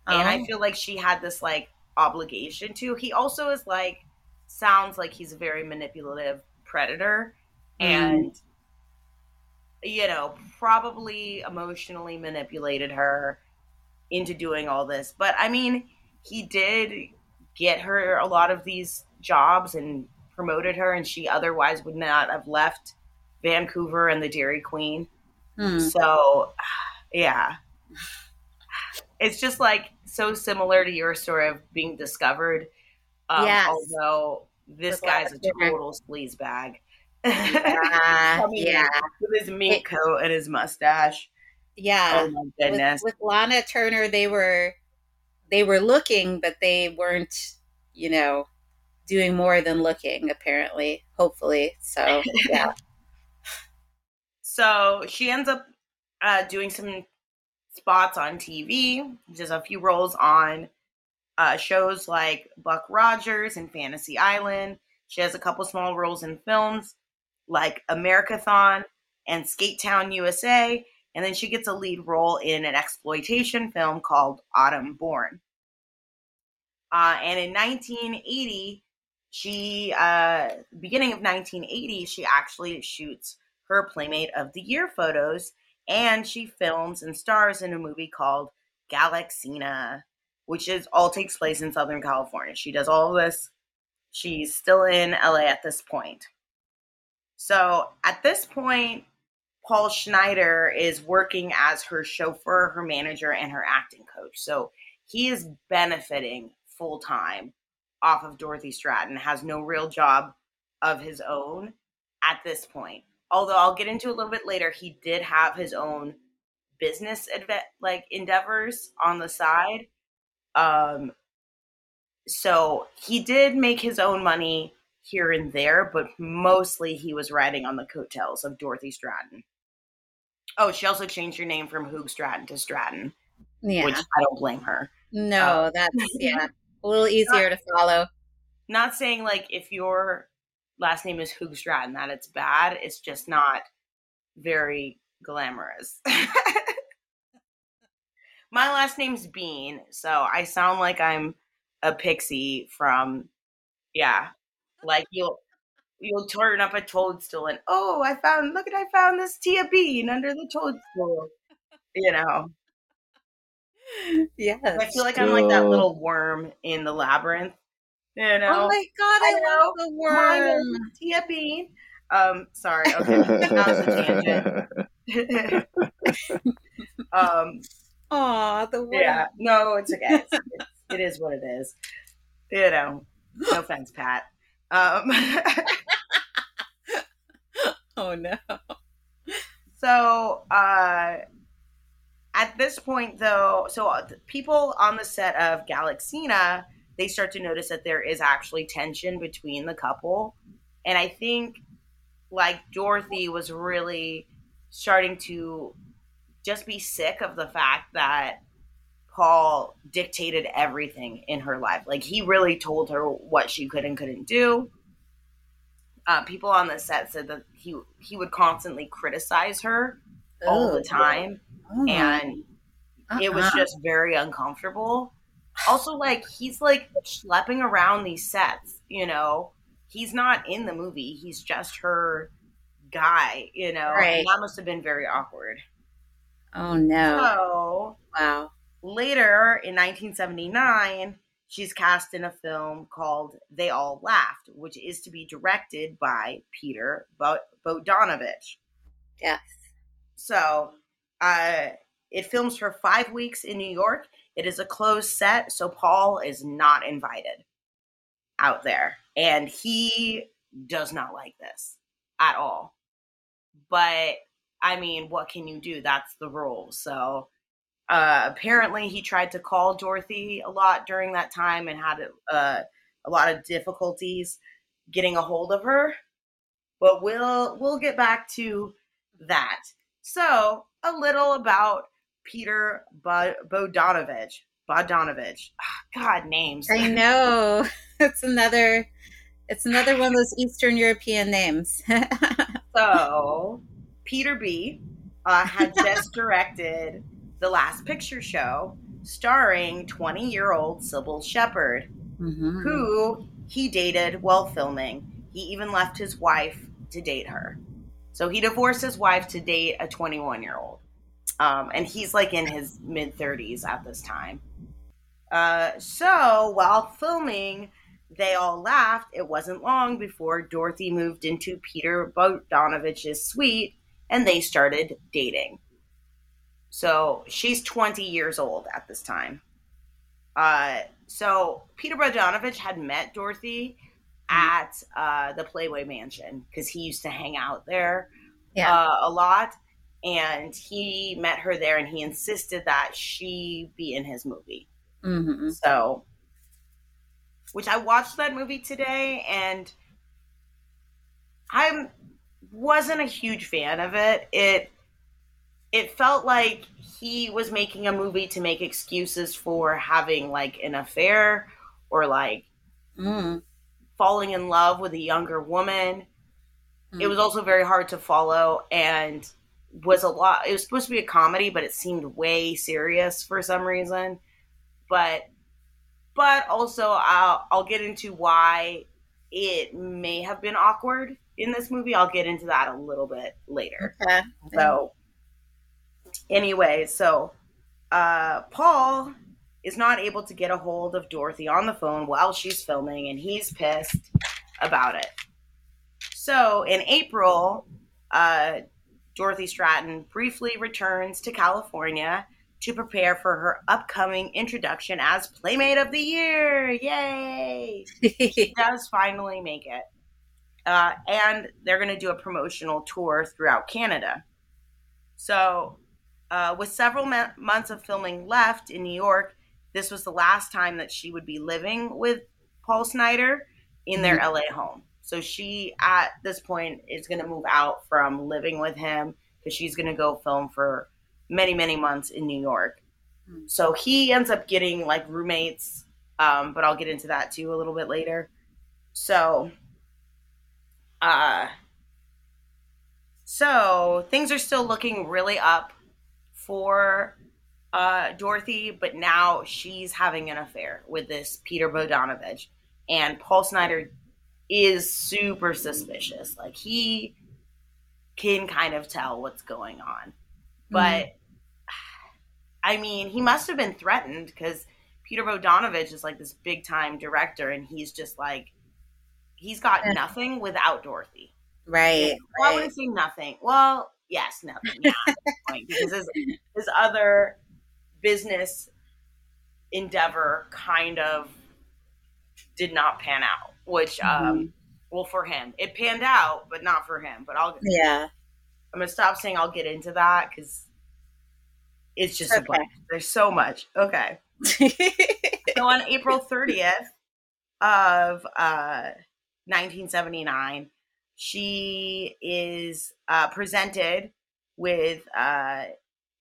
And I Oh. feel like she had this like obligation to. He also is like, sounds like he's a very manipulative predator. Mm. And, you know, probably emotionally manipulated her into doing all this. But I mean, he did get her a lot of these jobs and promoted her, and she otherwise would not have left Vancouver and the Dairy Queen. Hmm. So, yeah. It's just like so similar to your story of being discovered. Um, Yes. Although this With guy's a total sleaze bag. Yeah, yeah, With his mink coat and his mustache. yeah. oh my With, with Lana Turner, they were they were looking, but they weren't, you know, doing more than looking. Apparently, hopefully. So yeah. So she ends up uh, doing some spots on TV, just a few roles on uh, shows like Buck Rogers and Fantasy Island. She has a couple small roles in films like Americathon and Skatetown USA. And then she gets a lead role in an exploitation film called Autumn Born. Uh, and in 1980, she, uh, beginning of 1980, she actually shoots her Playmate of the Year photos, and she films and stars in a movie called Galaxina, which is all takes place in Southern California. She does all of this. She's still in LA at this point. So at this point, Paul Schneider is working as her chauffeur, her manager, and her acting coach. So he is benefiting full time off of Dorothy Stratten, has no real job of his own at this point although I'll get into a little bit later, he did have his own business adve- like endeavors on the side. Um, so he did make his own money here and there, but mostly he was riding on the coattails of Dorothy Stratten. Oh, she also changed her name from Hoogstraten to Stratten, Yeah. which I don't blame her. No, Um, that's yeah, a little easier to follow. Not saying like if your last name is Hoogstraten that it's bad. It's just not very glamorous. My last name's Bean, so I sound like I'm a pixie from yeah. Like you'll you'll turn up a toadstool and oh I found look at I found this Tia Bean under the toadstool. You know. Yes. I feel like I'm like that little worm in the labyrinth. You know. Oh my god, I I, know. love the My name worm. is Tia Bean. Um, sorry. Okay, that was a tangent. um, Aw, the worm. yeah, no, it's okay. It's, it's, it is what it is. You know, no offense, Pat. Um, Oh no. so uh, at this point, though, so uh, people on the set of Galaxina they start to notice that there is actually tension between the couple, and I think like Dorothy was really starting to just be sick of the fact that Paul dictated everything in her life. Like he really told her what she could and couldn't do. Uh, people on the set said that he he would constantly criticize her all the time, Oh, and it was uh-uh. just very uncomfortable. Also, like he's like schlepping around these sets, you know. He's not in the movie; he's just her guy, you know. Right. And that must have been very awkward. Oh no. So Wow. later in 1979, she's cast in a film called They All Laughed, which is to be directed by Peter Bo- Bogdanovich. Yes. So uh, it films for five weeks in New York. It is a closed set, so Paul is not invited out there. And he does not like this at all. But I mean, what can you do? That's the rule. So uh, apparently, he tried to call Dorothy a lot during that time and had uh, a lot of difficulties getting a hold of her. But we'll we'll get back to that. So a little about Peter Bo- Bodanovich. Bodanovich. Ah, God names. I know. It's another it's another one of those Eastern European names. So, Peter B. Uh, had just directed The Last Picture Show, starring 20 year old Cybill Shepherd, Mhm. who he dated while filming. He even left his wife to date her. So, he divorced his wife to date a 21 year old. Um, and he's like in his mid 30s at this time. Uh, so, while filming, they all laughed. It wasn't long before Dorothy moved into Peter Bogdanovich's suite and they started dating. So she's 20 years old at this time. Uh, so Peter Bogdanovich had met Dorothy at uh, the Playboy Mansion because he used to hang out there Yeah. uh, a lot. And he met her there and he insisted that she be in his movie. Mhm. So, which I watched that movie today, and I wasn't a huge fan of it. It it felt like he was making a movie to make excuses for having like an affair or like Mm. falling in love with a younger woman. It was also very hard to follow and was a lot it was supposed to be a comedy but it seemed way serious for some reason but but also I'll I'll get into why it may have been awkward in this movie. I'll get into that a little bit later. Okay. So anyway, so uh Paul is not able to get a hold of Dorothy on the phone while she's filming and he's pissed about it. So in April, uh Dorothy Stratten briefly returns to California to prepare for her upcoming introduction as Playmate of the Year. Yay! She does finally make it. Uh, and they're going to do a promotional tour throughout Canada. So, uh, with several ma- months of filming left in New York, this was the last time that she would be living with Paul Snider in their LA home. So, she at this point is going to move out from living with him because she's going to go film for many, many months in New York. Hmm. So he ends up getting like roommates, um, but I'll get into that too a little bit later. So, uh, so things are still looking really up for uh, Dorothy, but now she's having an affair with this Peter Bodanovich, and Paul Snider is super suspicious. Like he can kind of tell what's going on, mm-hmm. but I mean, he must have been threatened because Peter Bodanovich is like this big time director, and he's just like he's got nothing without Dorothy. Right. Well, I wouldn't say nothing. Well, yes, nothing. Yeah, point, because his, his other business endeavor kind of did not pan out. Which, um, well, for him, it panned out, but not for him. But I'll, Yeah. I'm gonna stop saying I'll get into that because it's just a bunch. There's so much. Okay. So on April 30th of uh, 1979, she is uh, presented with, uh,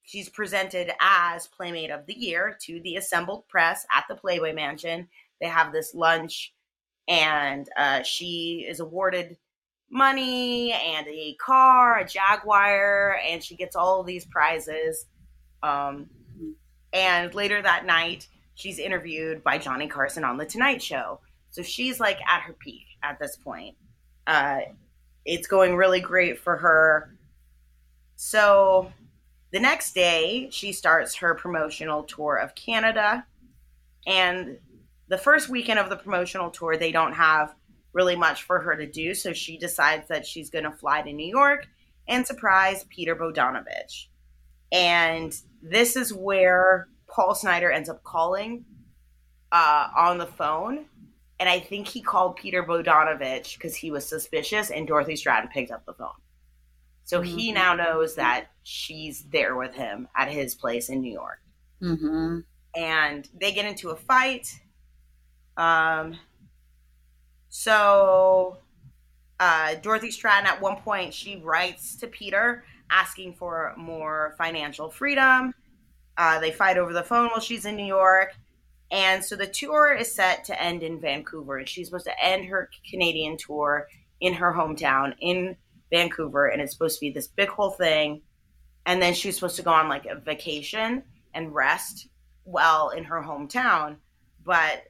she's presented as Playmate of the Year to the assembled press at the Playboy Mansion. They have this lunch, and uh, she is awarded money and a car, a Jaguar, and she gets all these prizes. Um, and later that night, she's interviewed by Johnny Carson on The Tonight Show. So she's like at her peak at this point. Uh, it's going really great for her. So the next day, she starts her promotional tour of Canada. And the first weekend of the promotional tour, they don't have really much for her to do. So she decides that she's going to fly to New York and surprise Peter Bodanovich. And this is where Paul Snider ends up calling uh, on the phone. And I think he called Peter Bodanovich because he was suspicious, and Dorothy Stratten picked up the phone. So he Mhm. now knows that she's there with him at his place in New York. hmm And they get into a fight. Um, so uh, Dorothy Stratten, at one point, she writes to Peter asking for more financial freedom. Uh, they fight over the phone while she's in New York. And so the tour is set to end in Vancouver. And she's supposed to end her Canadian tour in her hometown in Vancouver. And it's supposed to be this big whole thing. And then she's supposed to go on like a vacation and rest well in her hometown. But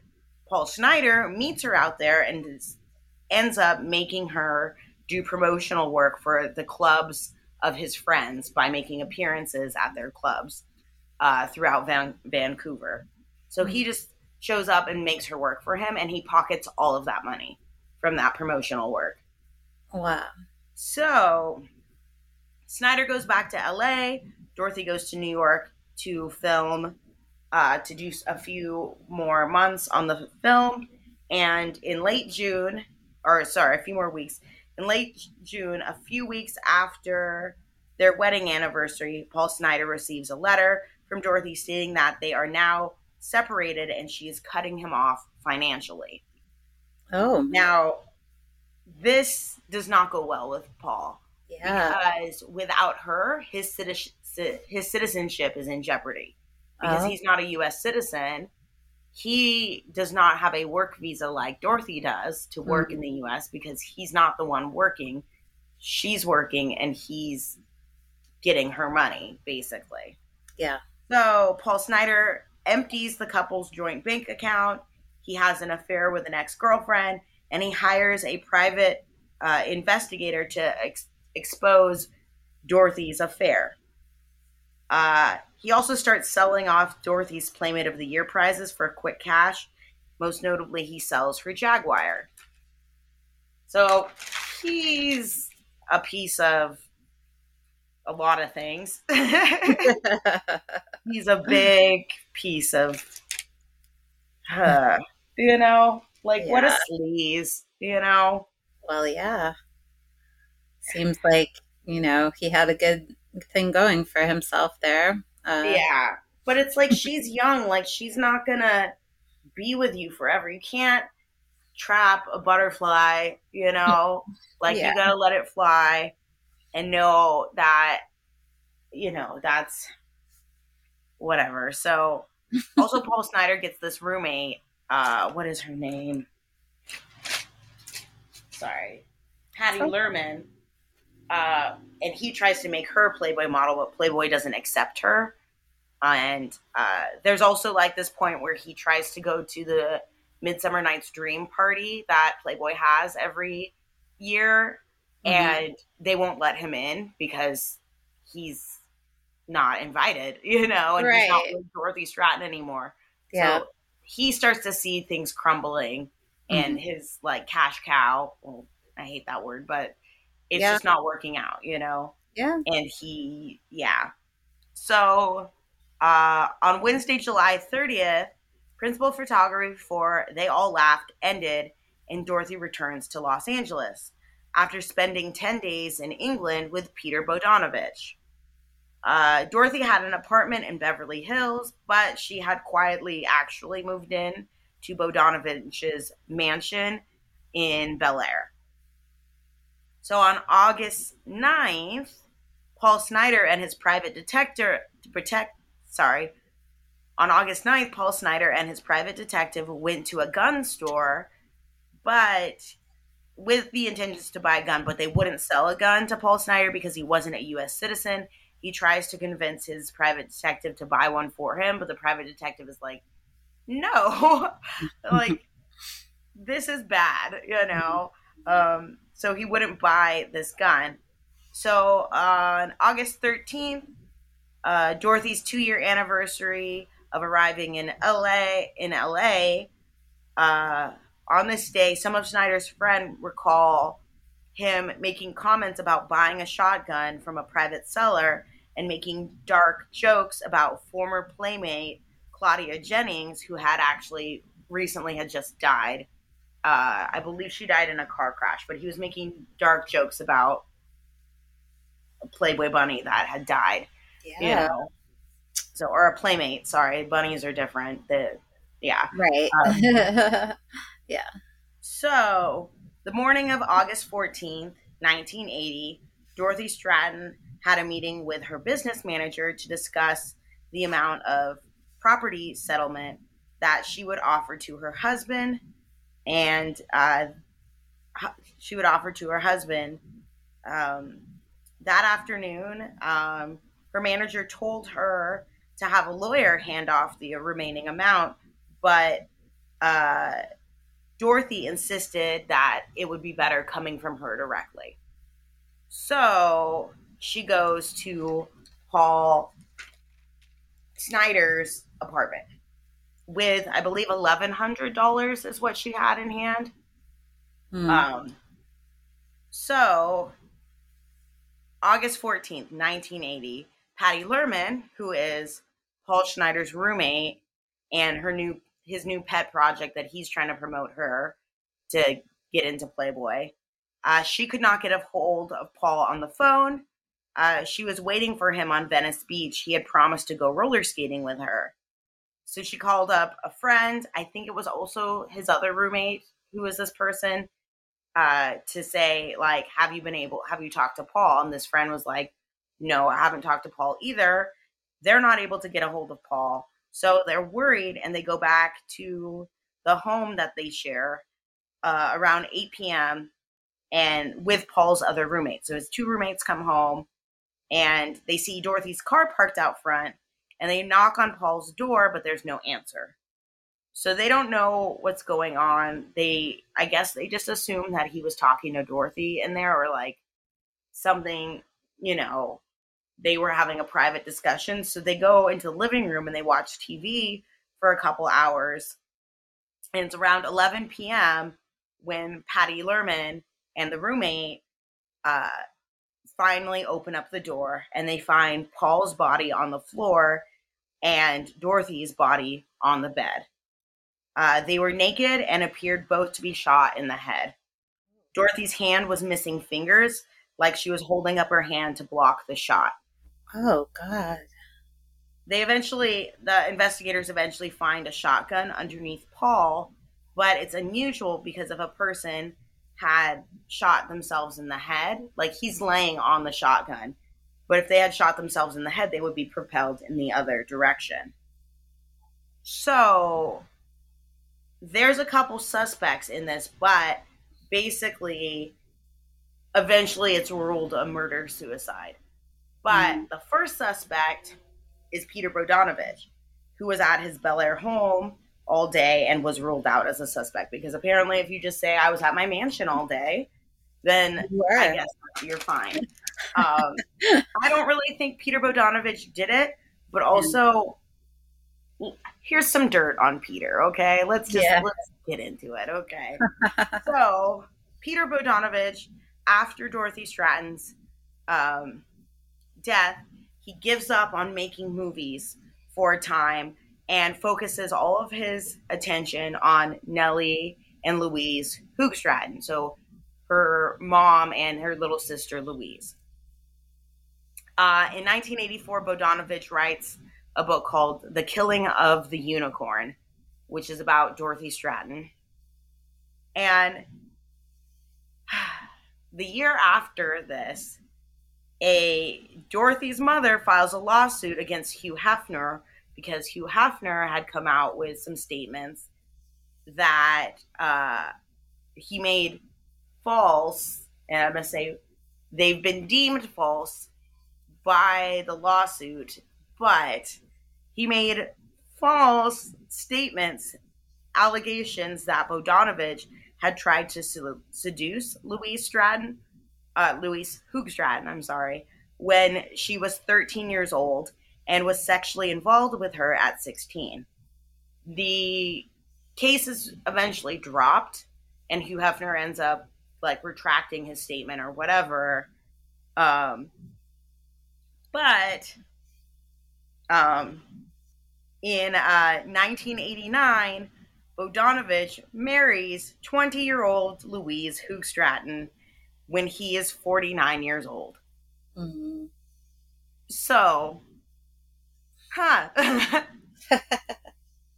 Paul Schneider meets her out there and is, ends up making her do promotional work for the clubs of his friends by making appearances at their clubs uh, throughout Van- Vancouver. So he just shows up and makes her work for him, and he pockets all of that money from that promotional work. Wow. So Snider goes back to LA. Dorothy goes to New York to film, uh, to do a few more months on the film. And in late June, or sorry, a few more weeks, in late June, a few weeks after their wedding anniversary, Paul Snider receives a letter from Dorothy stating that they are now separated and she is cutting him off financially. Oh, Now, this does not go well with Paul yeah. because without her, his citi- his citizenship is in jeopardy because Oh. he's not a U.S. citizen. He does not have a work visa like Dorothy does to work in the U.S. because he's not the one working; she's working, and he's getting her money basically. Yeah. So Paul Snider empties the couple's joint bank account. He has an affair with an ex girlfriend, and he hires a private uh, investigator to ex- expose Dorothy's affair. Uh, he also starts selling off Dorothy's Playmate of the Year prizes for quick cash. Most notably, he sells her Jaguar. So he's a piece of a lot of things. he's a big piece of, uh, you know, like what a sleaze, you know. well, yeah. Seems like, you know, he had a good thing going for himself there. Uh, Yeah, but it's like she's young. Like she's not gonna be with you forever. You can't trap a butterfly. You know, like Yeah. you gotta let it fly and know that you know that's whatever. So also Paul Snider gets this roommate. Uh, what is her name? Sorry, Patty Oh. Lerman. Uh, and he tries to make her Playboy model, but Playboy doesn't accept her. And uh, there's also like this point where he tries to go to the Midsummer Night's Dream party that Playboy has every year, Mhm. and they won't let him in because he's not invited, you know, and he's not Right. with Dorothy Stratten anymore. Yeah. So he starts to see things crumbling and Mm-hmm. his like cash cow, well, I hate that word, but it's Yeah. just not working out, you know? Yeah. And he, yeah. So uh, on Wednesday, July 30th, principal photography for They All Laughed ended and Dorothy returns to Los Angeles after spending 10 days in England with Peter Bogdanovich. Uh, Dorothy had an apartment in Beverly Hills, but she had quietly actually moved in to Bogdanovich's mansion in Bel Air. So on August 9th, Paul Snider and his private detective to protect sorry. On August 9th, Paul Snider and his private detective went to a gun store, but with the intentions to buy a gun, but they wouldn't sell a gun to Paul Snider because he wasn't a US citizen. He tries to convince his private detective to buy one for him, but the private detective is like, "No." like this is bad, you know. Um, so he wouldn't buy this gun. So on August 13th, uh, Dorothy's two-year anniversary of arriving in LA, in LA, uh, on this day, some of Snider's friends recall him making comments about buying a shotgun from a private seller and making dark jokes about former playmate Claudia Jennings, who had actually recently had just died. Uh, I believe she died in a car crash, but he was making dark jokes about a Playboy bunny that had died. You Yeah. know, so or a playmate. Sorry, bunnies are different. The yeah. Right. Um, So, the morning of August 14th, 1980, Dorothy Stratten had a meeting with her business manager to discuss the amount of property settlement that she would offer to her husband. And uh, she would offer to her husband. Um, that afternoon, um, her manager told her to have a lawyer hand off the remaining amount, but uh, Dorothy insisted that it would be better coming from her directly. So she goes to Paul Snider's apartment with, I believe, $1,100 is what she had in hand. Hmm. Um, so, August 14th, 1980, Patty Lerman, who is Paul Schneider's roommate and her new his new pet project that he's trying to promote her to get into Playboy. Uh, she could not get a hold of Paul on the phone. Uh, she was waiting for him on Venice Beach. He had promised to go roller skating with her. So she called up a friend. I think it was also his other roommate who was this person uh, to say, like, have you been able, have you talked to Paul? And this friend was like, no, I haven't talked to Paul either. They're not able to get a hold of Paul. So they're worried and they go back to the home that they share uh, around 8 p.m. and with Paul's other roommates. So his two roommates come home and they see Dorothy's car parked out front and they knock on Paul's door, but there's no answer. So they don't know what's going on. They, I guess, they just assume that he was talking to Dorothy in there or like something, you know, they were having a private discussion. So they go into the living room and they watch TV for a couple hours. And it's around 11 p.m. when Patty Lerman and the roommate uh, finally open up the door and they find Paul's body on the floor and Dorothy's body on the bed. Uh, they were naked and appeared both to be shot in the head. Dorothy's hand was missing fingers, like she was holding up her hand to block the shot. Oh God. They eventually, the investigators eventually find a shotgun underneath Paul, but it's unusual because if a person had shot themselves in the head, like he's laying on the shotgun, But if they had shot themselves in the head, they would be propelled in the other direction. So there's a couple suspects in this, but basically, eventually it's ruled a murder suicide. But Mhm. the first suspect is Peter Bogdanovich, who was at his Bel Air home all day and was ruled out as a suspect because apparently, if you just say I was at my mansion all day, then I guess you're fine. Um, I don't really think Peter Bogdanovich did it, but also here's some dirt on Peter. Okay, let's just Yeah. let's get into it. Okay, so Peter Bogdanovich, after Dorothy Stratten's um, death, he gives up on making movies for a time and focuses all of his attention on Nellie and Louise Hoogstraten. So her mom and her little sister Louise. Uh, in 1984, Bogdanovich writes a book called The Killing of the Unicorn, which is about Dorothy Stratten. And the year after this, a Dorothy's mother files a lawsuit against Hugh Hefner because Hugh Hefner had come out with some statements that uh, he made false, and I'm to say they've been deemed false by the lawsuit, but he made false statements, allegations that Bogdanovich had tried to seduce Louise Stratten, uh, Louise Hoogstraten, I'm sorry, when she was 13 years old and was sexually involved with her at 16. The case is eventually dropped, and Hugh Hefner ends up like retracting his statement or whatever. Um, but um, in uh, 1989, Bogdanovich marries 20 year old Louise Hoogstraten when he is 49 years old. Mhm. So, huh.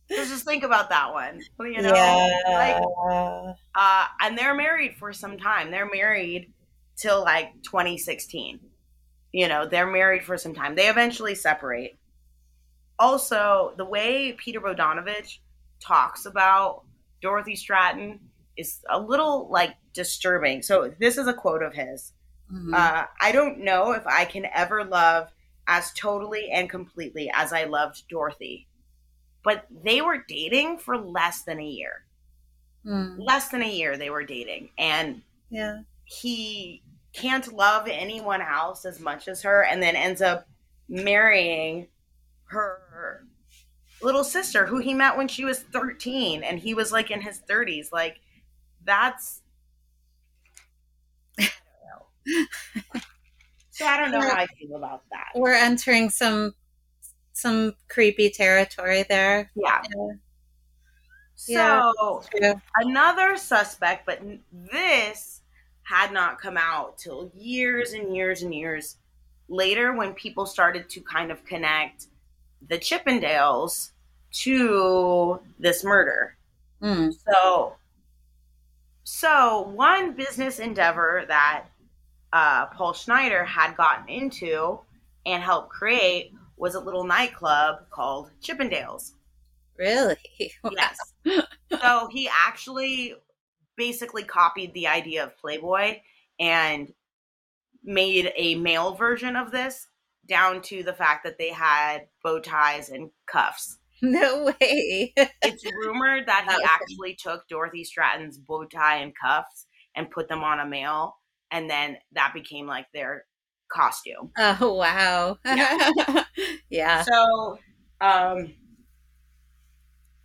Let's just think about that one. You know, like yeah. uh, and they're married for some time. They're married till like 2016. You know, they're married for some time. They eventually separate. Also, the way Peter Bogdanovich talks about Dorothy Stratten is a little like disturbing. So, this is a quote of his. Mhm. Uh, I don't know if I can ever love as totally and completely as I loved Dorothy. But they were dating for less than a year. Mm. Less than a year they were dating. And yeah. he can't love anyone else as much as her and then ends up marrying her little sister who he met when she was 13 and he was like in his 30s like that's I don't know. so i don't know how i feel about that We're entering some some creepy territory there. yeah Yeah. so True. another suspect, but this had not come out till years and years and years later when people started to kind of connect the Chippendales to this murder. Mm. So, so one business endeavor that uh, Paul Schneider had gotten into and helped create was a little nightclub called Chippendales. Really? Yes. so he actually basically copied the idea of Playboy and made a male version of this down to the fact that they had bow ties and cuffs. No way. It's rumored that he actually took Dorothy Stratten's bow tie and cuffs and put them on a male, and then that became like their costume. oh wow. yeah. So, um,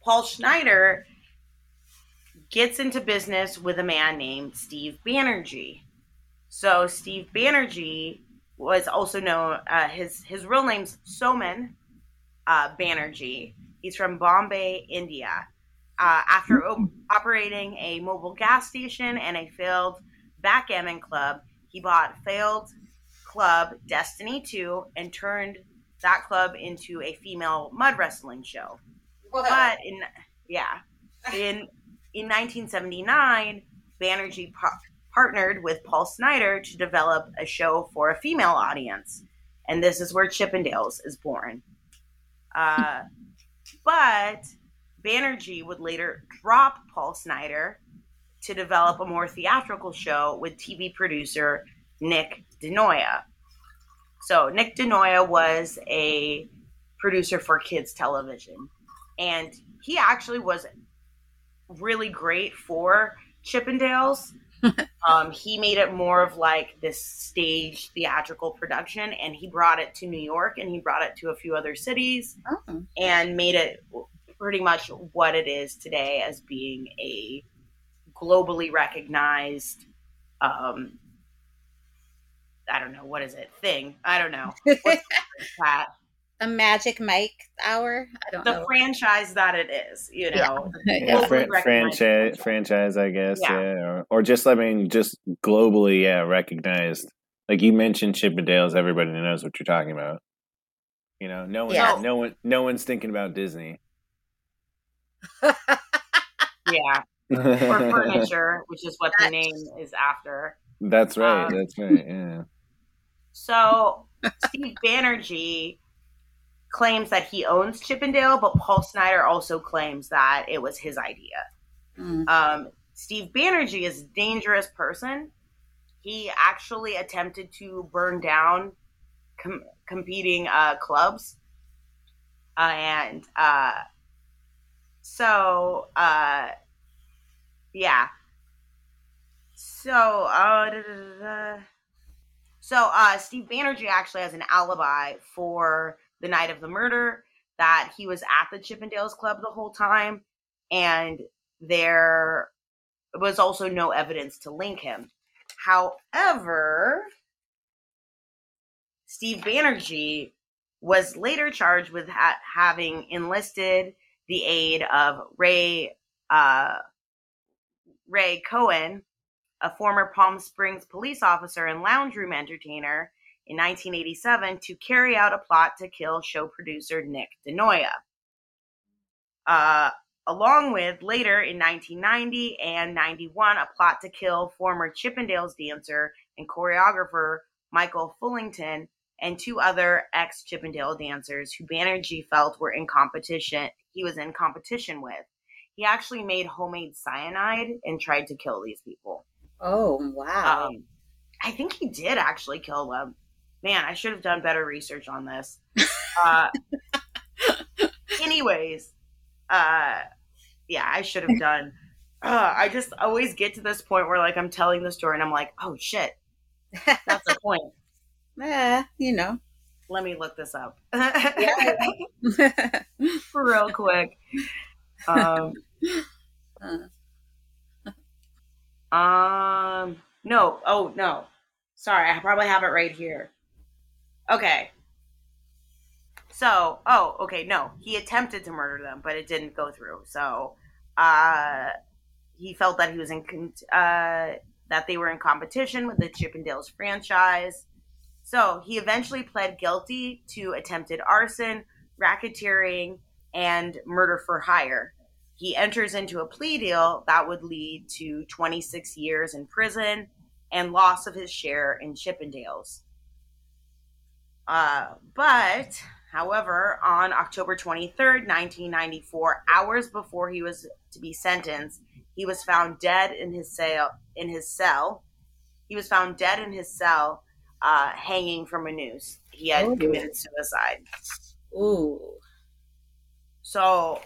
Paul Schneider gets into business with a man named Steve Banerjee. So, Steve Banerjee was also known, uh, his, his real name's Somen uh, Banerjee. He's from Bombay, India. Uh, after o- operating a mobile gas station and a failed backgammon club, he bought failed club Destiny 2 and turned that club into a female mud wrestling show. But in yeah, in in 1979, Banerjee par- partnered with Paul Snider to develop a show for a female audience, and this is where Chippendales is born. Uh, but Banerjee would later drop Paul Snider to develop a more theatrical show with TV producer Nick DeNoia. So Nick DeNoia was a producer for kids television, and he actually was really great for Chippendales. Um, he made it more of like this stage theatrical production, and he brought it to New York, and he brought it to a few other cities, Oh. and made it pretty much what it is today as being a globally recognized um i don't know what is it? Thing. I don't know What's that A Magic Mike hour. I don't the know. franchise that it is you know Yeah, Globally fran- franchise, franchise. franchise, I guess, Yeah. yeah, Or, or just I mean, just globally, yeah, recognized. Like you mentioned Chippendales, everybody knows what you're talking about. You know, no one, Yeah. no one, no one's thinking about Disney. yeah or furniture which is what the name is after That's right. Um, that's right. Yeah. so steve banerjee claims that he owns chippendale but paul snider also claims that it was his idea Mm. um, Steve Banerjee is a dangerous person. He actually attempted to burn down com- competing uh, clubs, uh, and uh, so uh, yeah. So uh, da, da, da, da. so uh, Steve Banerjee actually has an alibi for the night of the murder that he was at the Chippendales Club the whole time, and there was also no evidence to link him. However, Steve Banerjee was later charged with ha- having enlisted the aid of Ray uh, Ray Cohen, a former Palm Springs police officer and lounge room entertainer, in 1987 to carry out a plot to kill show producer Nick DeNoia. Uh, along with later in 1990 and 91 a plot to kill former Chippendales dancer and choreographer Michael Fullington and two other ex Chippendale dancers who Banerjee felt were in competition he was in competition with. He actually made homemade cyanide and tried to kill these people. Oh wow. Um, I think he did actually kill them. Man, I should have done better research on this. Uh, anyways, uh, yeah, I should have done. Uh, I just always get to this point where, like, I'm telling the story and I'm like, oh shit, that's the point. yeah, you know. Let me look this up real quick. Um, um, no, oh no, sorry, I probably have it right here. Okay. So, oh, okay, no, he attempted to murder them, but it didn't go through. So, uh, he felt that he was in, uh, that they were in competition with the Chippendales franchise. So he eventually pled guilty to attempted arson, racketeering, and murder for hire. He enters into a plea deal that would lead to 26 years in prison and loss of his share in Chippendales. Uh, but, however, on October 23rd, 1994, hours before he was to be sentenced, he was found dead in his cell. In his cell, he was found dead in his cell, uh, hanging from a noose. He had Oh. committed suicide. Ooh. So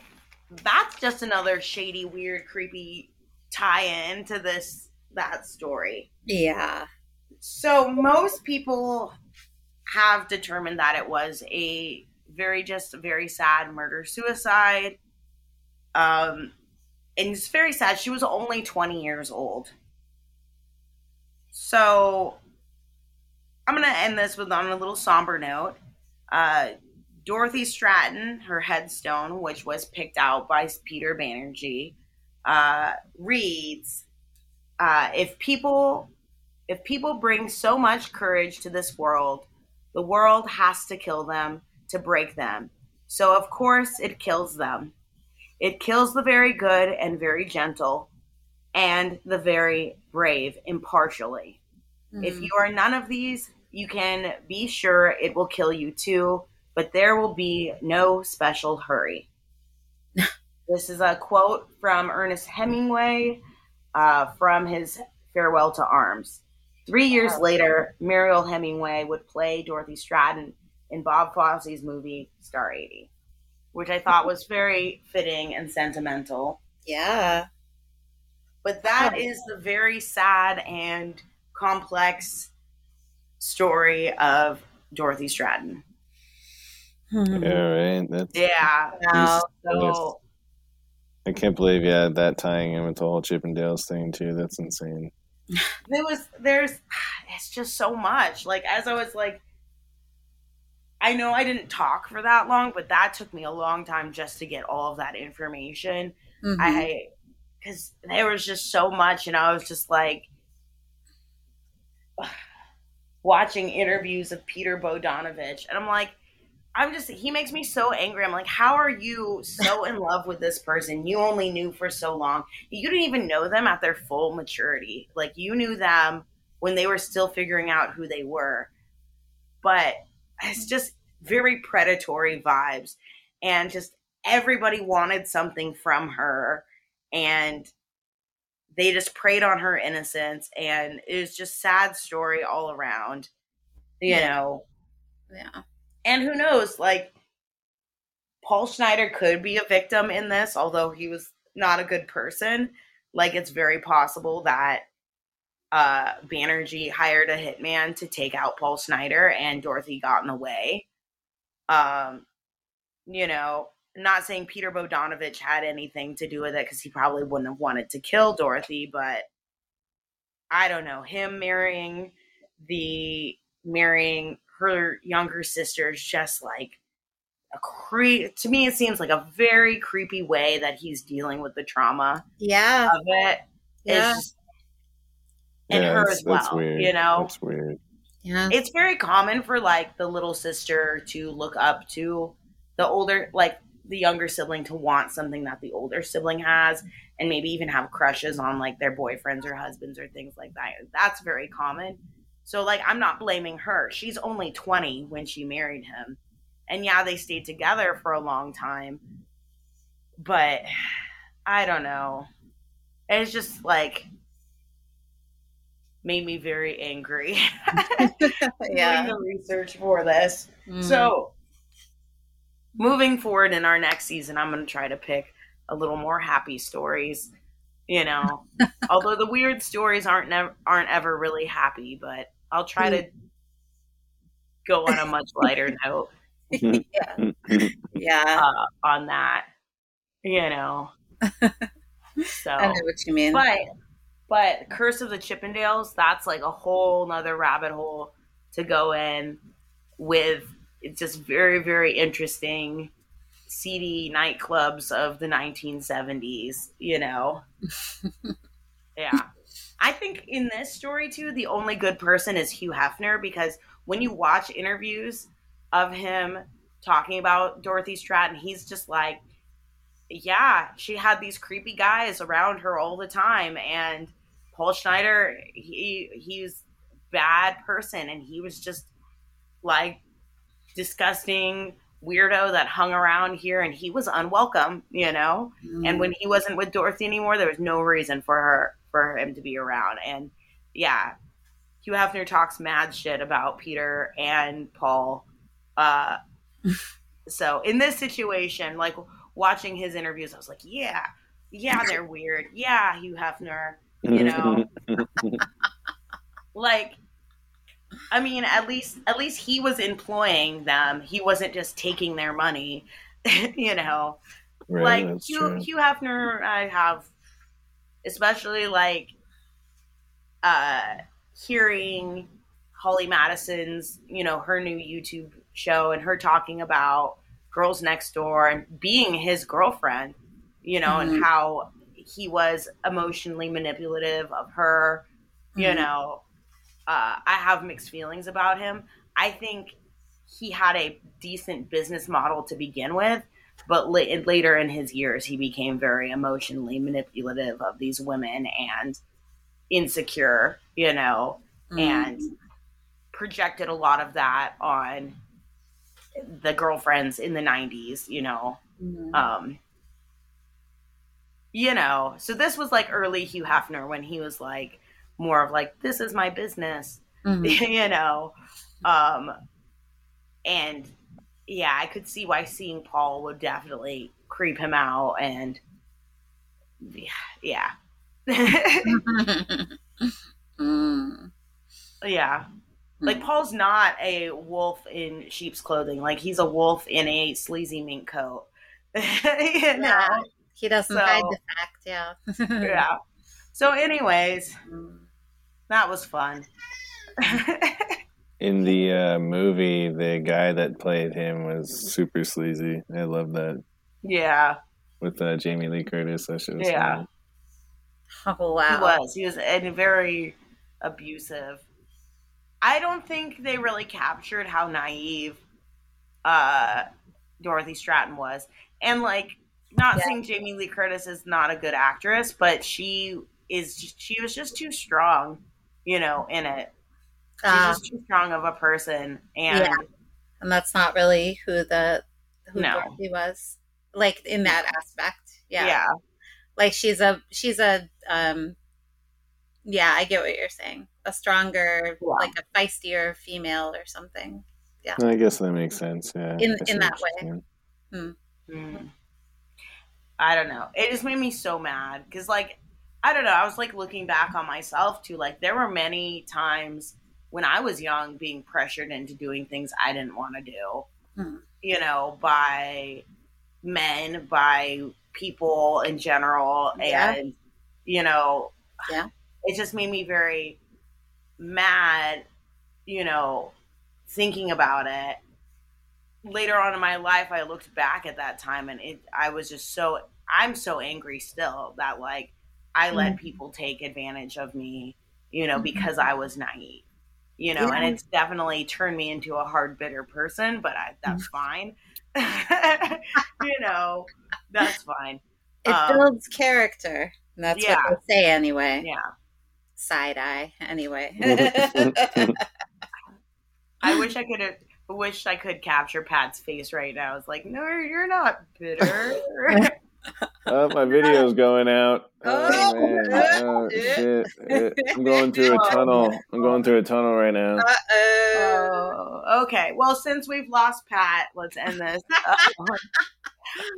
that's just another shady, weird, creepy tie-in to this that story. Yeah. So most people have determined that it was a very just very sad murder suicide. Um and it's very sad. She was only 20 years old. So I'm going to end this with on a little somber note. Uh Dorothy Stratten, her headstone, which was picked out by Peter Banerjee, uh, reads, uh, "If people, if people bring so much courage to this world, the world has to kill them to break them. So of course it kills them. It kills the very good and very gentle, and the very brave impartially. If Mm. you are none of these, you can be sure it will kill you too, but there will be no special hurry. this is a quote from Ernest Hemingway uh, from his Farewell to Arms. Three years later, Mariel Hemingway would play Dorothy Stratten in Bob Fosse's movie Star 80, which I thought was very fitting and sentimental. Yeah. But that is the very sad and complex story of Dorothy Stratten. Hmm. Yeah, right. That's, Yeah. Wow. So I can't believe yeah that tying in with the whole Chippendales thing too. That's insane. There was there's it's just so much. Like as I was like I know I didn't talk for that long, but that took me a long time just to get all of that information. Mhm. I because there was just so much, and I was just like watching interviews of Peter Bogdanovich, and I'm like, I'm just he makes me so angry. I'm like, how are you so in love with this person you only knew for so long? You didn't even know them at their full maturity. Like you knew them when they were still figuring out who they were, but it's just very predatory vibes, and just everybody wanted something from her and they just preyed on her innocence and it was just sad story all around you Yeah. know Yeah. And who knows like paul schneider could be a victim in this although he was not a good person like it's very possible that uh banerjee hired a hitman to take out paul schneider and dorothy got in the way um you know not saying Peter Bogdanovich had anything to do with it because he probably wouldn't have wanted to kill Dorothy, but I don't know. Him marrying the marrying her younger sister is just like a cre to me it seems like a very creepy way that he's dealing with the trauma Yeah. of it. Yeah. just- and yeah, her that's, as that's well, weird. you know? that's weird. Yeah. it's very common for like the little sister to look up to the older like the younger sibling to want something that the older sibling has and maybe even have crushes on like their boyfriends or husbands or things like that that's very common so like i'm not blaming her she's only 20 when she married him and yeah they stayed together for a long time but i don't know it's just like made me very angry yeah. doing the research for this. Mm. So, moving forward in our next season, I'm going to try to pick a little more happy stories. You know, although the weird stories aren't nev- aren't ever really happy, but I'll try to go on a much lighter note yeah. uh, on that. You know, so I know what you mean. but but curse of the chippendales that's like a whole nother rabbit hole to go in with it's just very very interesting seedy nightclubs of the 1970s you know yeah i think in this story too the only good person is hugh hefner because when you watch interviews of him talking about dorothy stratten he's just like yeah, she had these creepy guys around her all the time, and Paul Schneider, he he's bad person, and he was just like disgusting weirdo that hung around here, and he was unwelcome, you know. Mm. And when he wasn't with Dorothy anymore, there was no reason for her for him to be around. And yeah, Hugh Hefner talks mad shit about Peter and Paul. Uh, so in this situation, like watching his interviews, I was like, yeah, yeah, they're weird. Yeah, Hugh Hefner. You know. Like, I mean, at least at least he was employing them. He wasn't just taking their money. you know right, like that's Hugh, true. Hugh Hefner, I have, especially like uh, hearing Holly Madison's, you know, her new YouTube show and her talking about Girls Next Door and being his girlfriend, you know, and Mhm. how he was emotionally manipulative of her, you Mhm. know. Uh, I have mixed feelings about him. I think he had a decent business model to begin with, but la- later in his years, he became very emotionally manipulative of these women and insecure, you know, Mm. and projected a lot of that on the girlfriends in the 90s, you know. Mhm. Um you know, so this was like early Hugh Hefner when he was like more of like this is my business, Mhm. you know. Um and yeah, I could see why seeing Paul would definitely creep him out and yeah. Mm. yeah. Like Paul's not a wolf in sheep's clothing. Like he's a wolf in a sleazy mink coat. you Yeah. know? He doesn't So- hide the fact, yeah. Yeah. So anyways, Mm. that was fun. In the uh, movie, the guy that played him was super sleazy. I love that yeah. with uh, Jamie Lee Curtis. That shit was Yeah. funny. Oh He was. He was and very abusive. I don't think they really captured how naive uh Dorothy Stratten was. And like not Yeah. saying Jamie Lee Curtis is not a good actress, but she is just, she was just too strong, you know, in it. She's Ah, just too strong of a person and Yeah. and that's not really who the who No. Dorothy was. Like in that aspect. yeah. Yeah. Like she's a she's a um yeah, I get what you're saying. A stronger, Yeah. like a feistier female or something. Yeah. I guess that makes sense. Yeah. In- in that way. saying. Mm. I don't know. It just made me so mad because, like, I don't know. I was like looking back on myself too. Like, there were many times when I was young being pressured into doing things I didn't want to do, Hmm. you know, by men, by people in general. Yeah. And, you know, Yeah. it just made me very mad, you know, thinking about it later on in my life i looked back at that time and it i was just so i'm so angry still that like i let people take advantage of me you know Mhm. because i was naive you know and it's definitely turned me into a hard bitter person but I, that's fine you know that's fine It Um, builds character. That's yeah. what they say anyway. yeah Side eye anyway. i wish i could have wish i could capture pat's face right now it's like no you're not bitter Oh, my video's going out. Oh, Oh, man. Oh, shit. Uh, I'm going through a tunnel. I'm going through a tunnel right now. Uh-oh. Oh, okay. Well, since we've lost Pat, let's end this uh,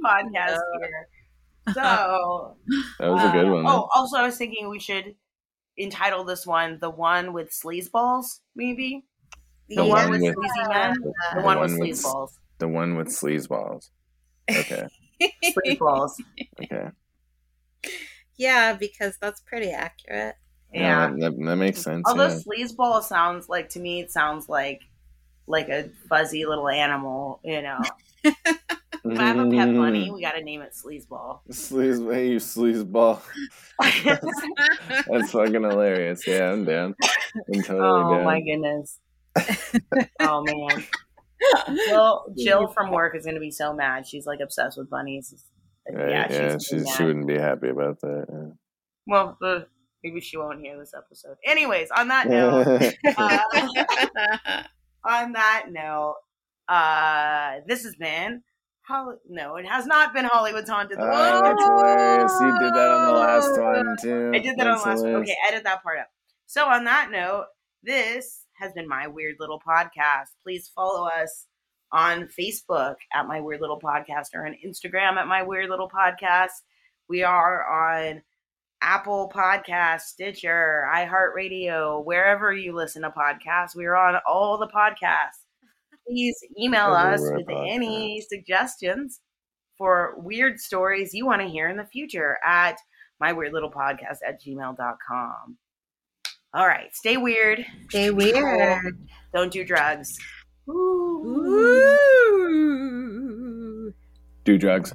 podcast here. So, That was a good uh, one. Oh, also, I was thinking we should entitle this one "The One with Sleazeballs," maybe the The one one with with- sleazy men, the, the the one with one with- sleazeballs, the one with sleazeballs. Okay. Sleazeballs. Okay. yeah, because that's pretty accurate. Yeah. that, that, that makes mm. sense. Although yeah. sleazeball sounds like to me, it sounds like like a fuzzy little animal. You know, if I have a pet bunny, we got to name it Sleazeball. Sleaze, hey, you sleazeball. That's fucking hilarious. Yeah, I'm down. I'm totally oh down. my goodness. oh man. Jill, Jill from work is gonna be so mad. She's like obsessed with bunnies. Right, Yeah, yeah, she's she, she wouldn't be happy about that. Well, uh, maybe she won't hear this episode. Anyways, on that note, uh, on that note, uh, this has been Holly. No, it has not been Hollywood's haunted. Oh, that's hilarious. You did that on the last one too. I did that on the last one. Okay, edit that part out. So on that note, this has been my weird little podcast. Please follow us on Facebook at my weird little podcast or on Instagram at my weird little podcast. We are on Apple Podcast, Stitcher, iHeartRadio, wherever you listen to podcasts. We are on all the podcasts. Please email us with any suggestions for weird stories you want to hear in the future at my weird little podcast at gmail.com. All right, stay weird. Stay weird. Don't do drugs. Ooh. Do drugs.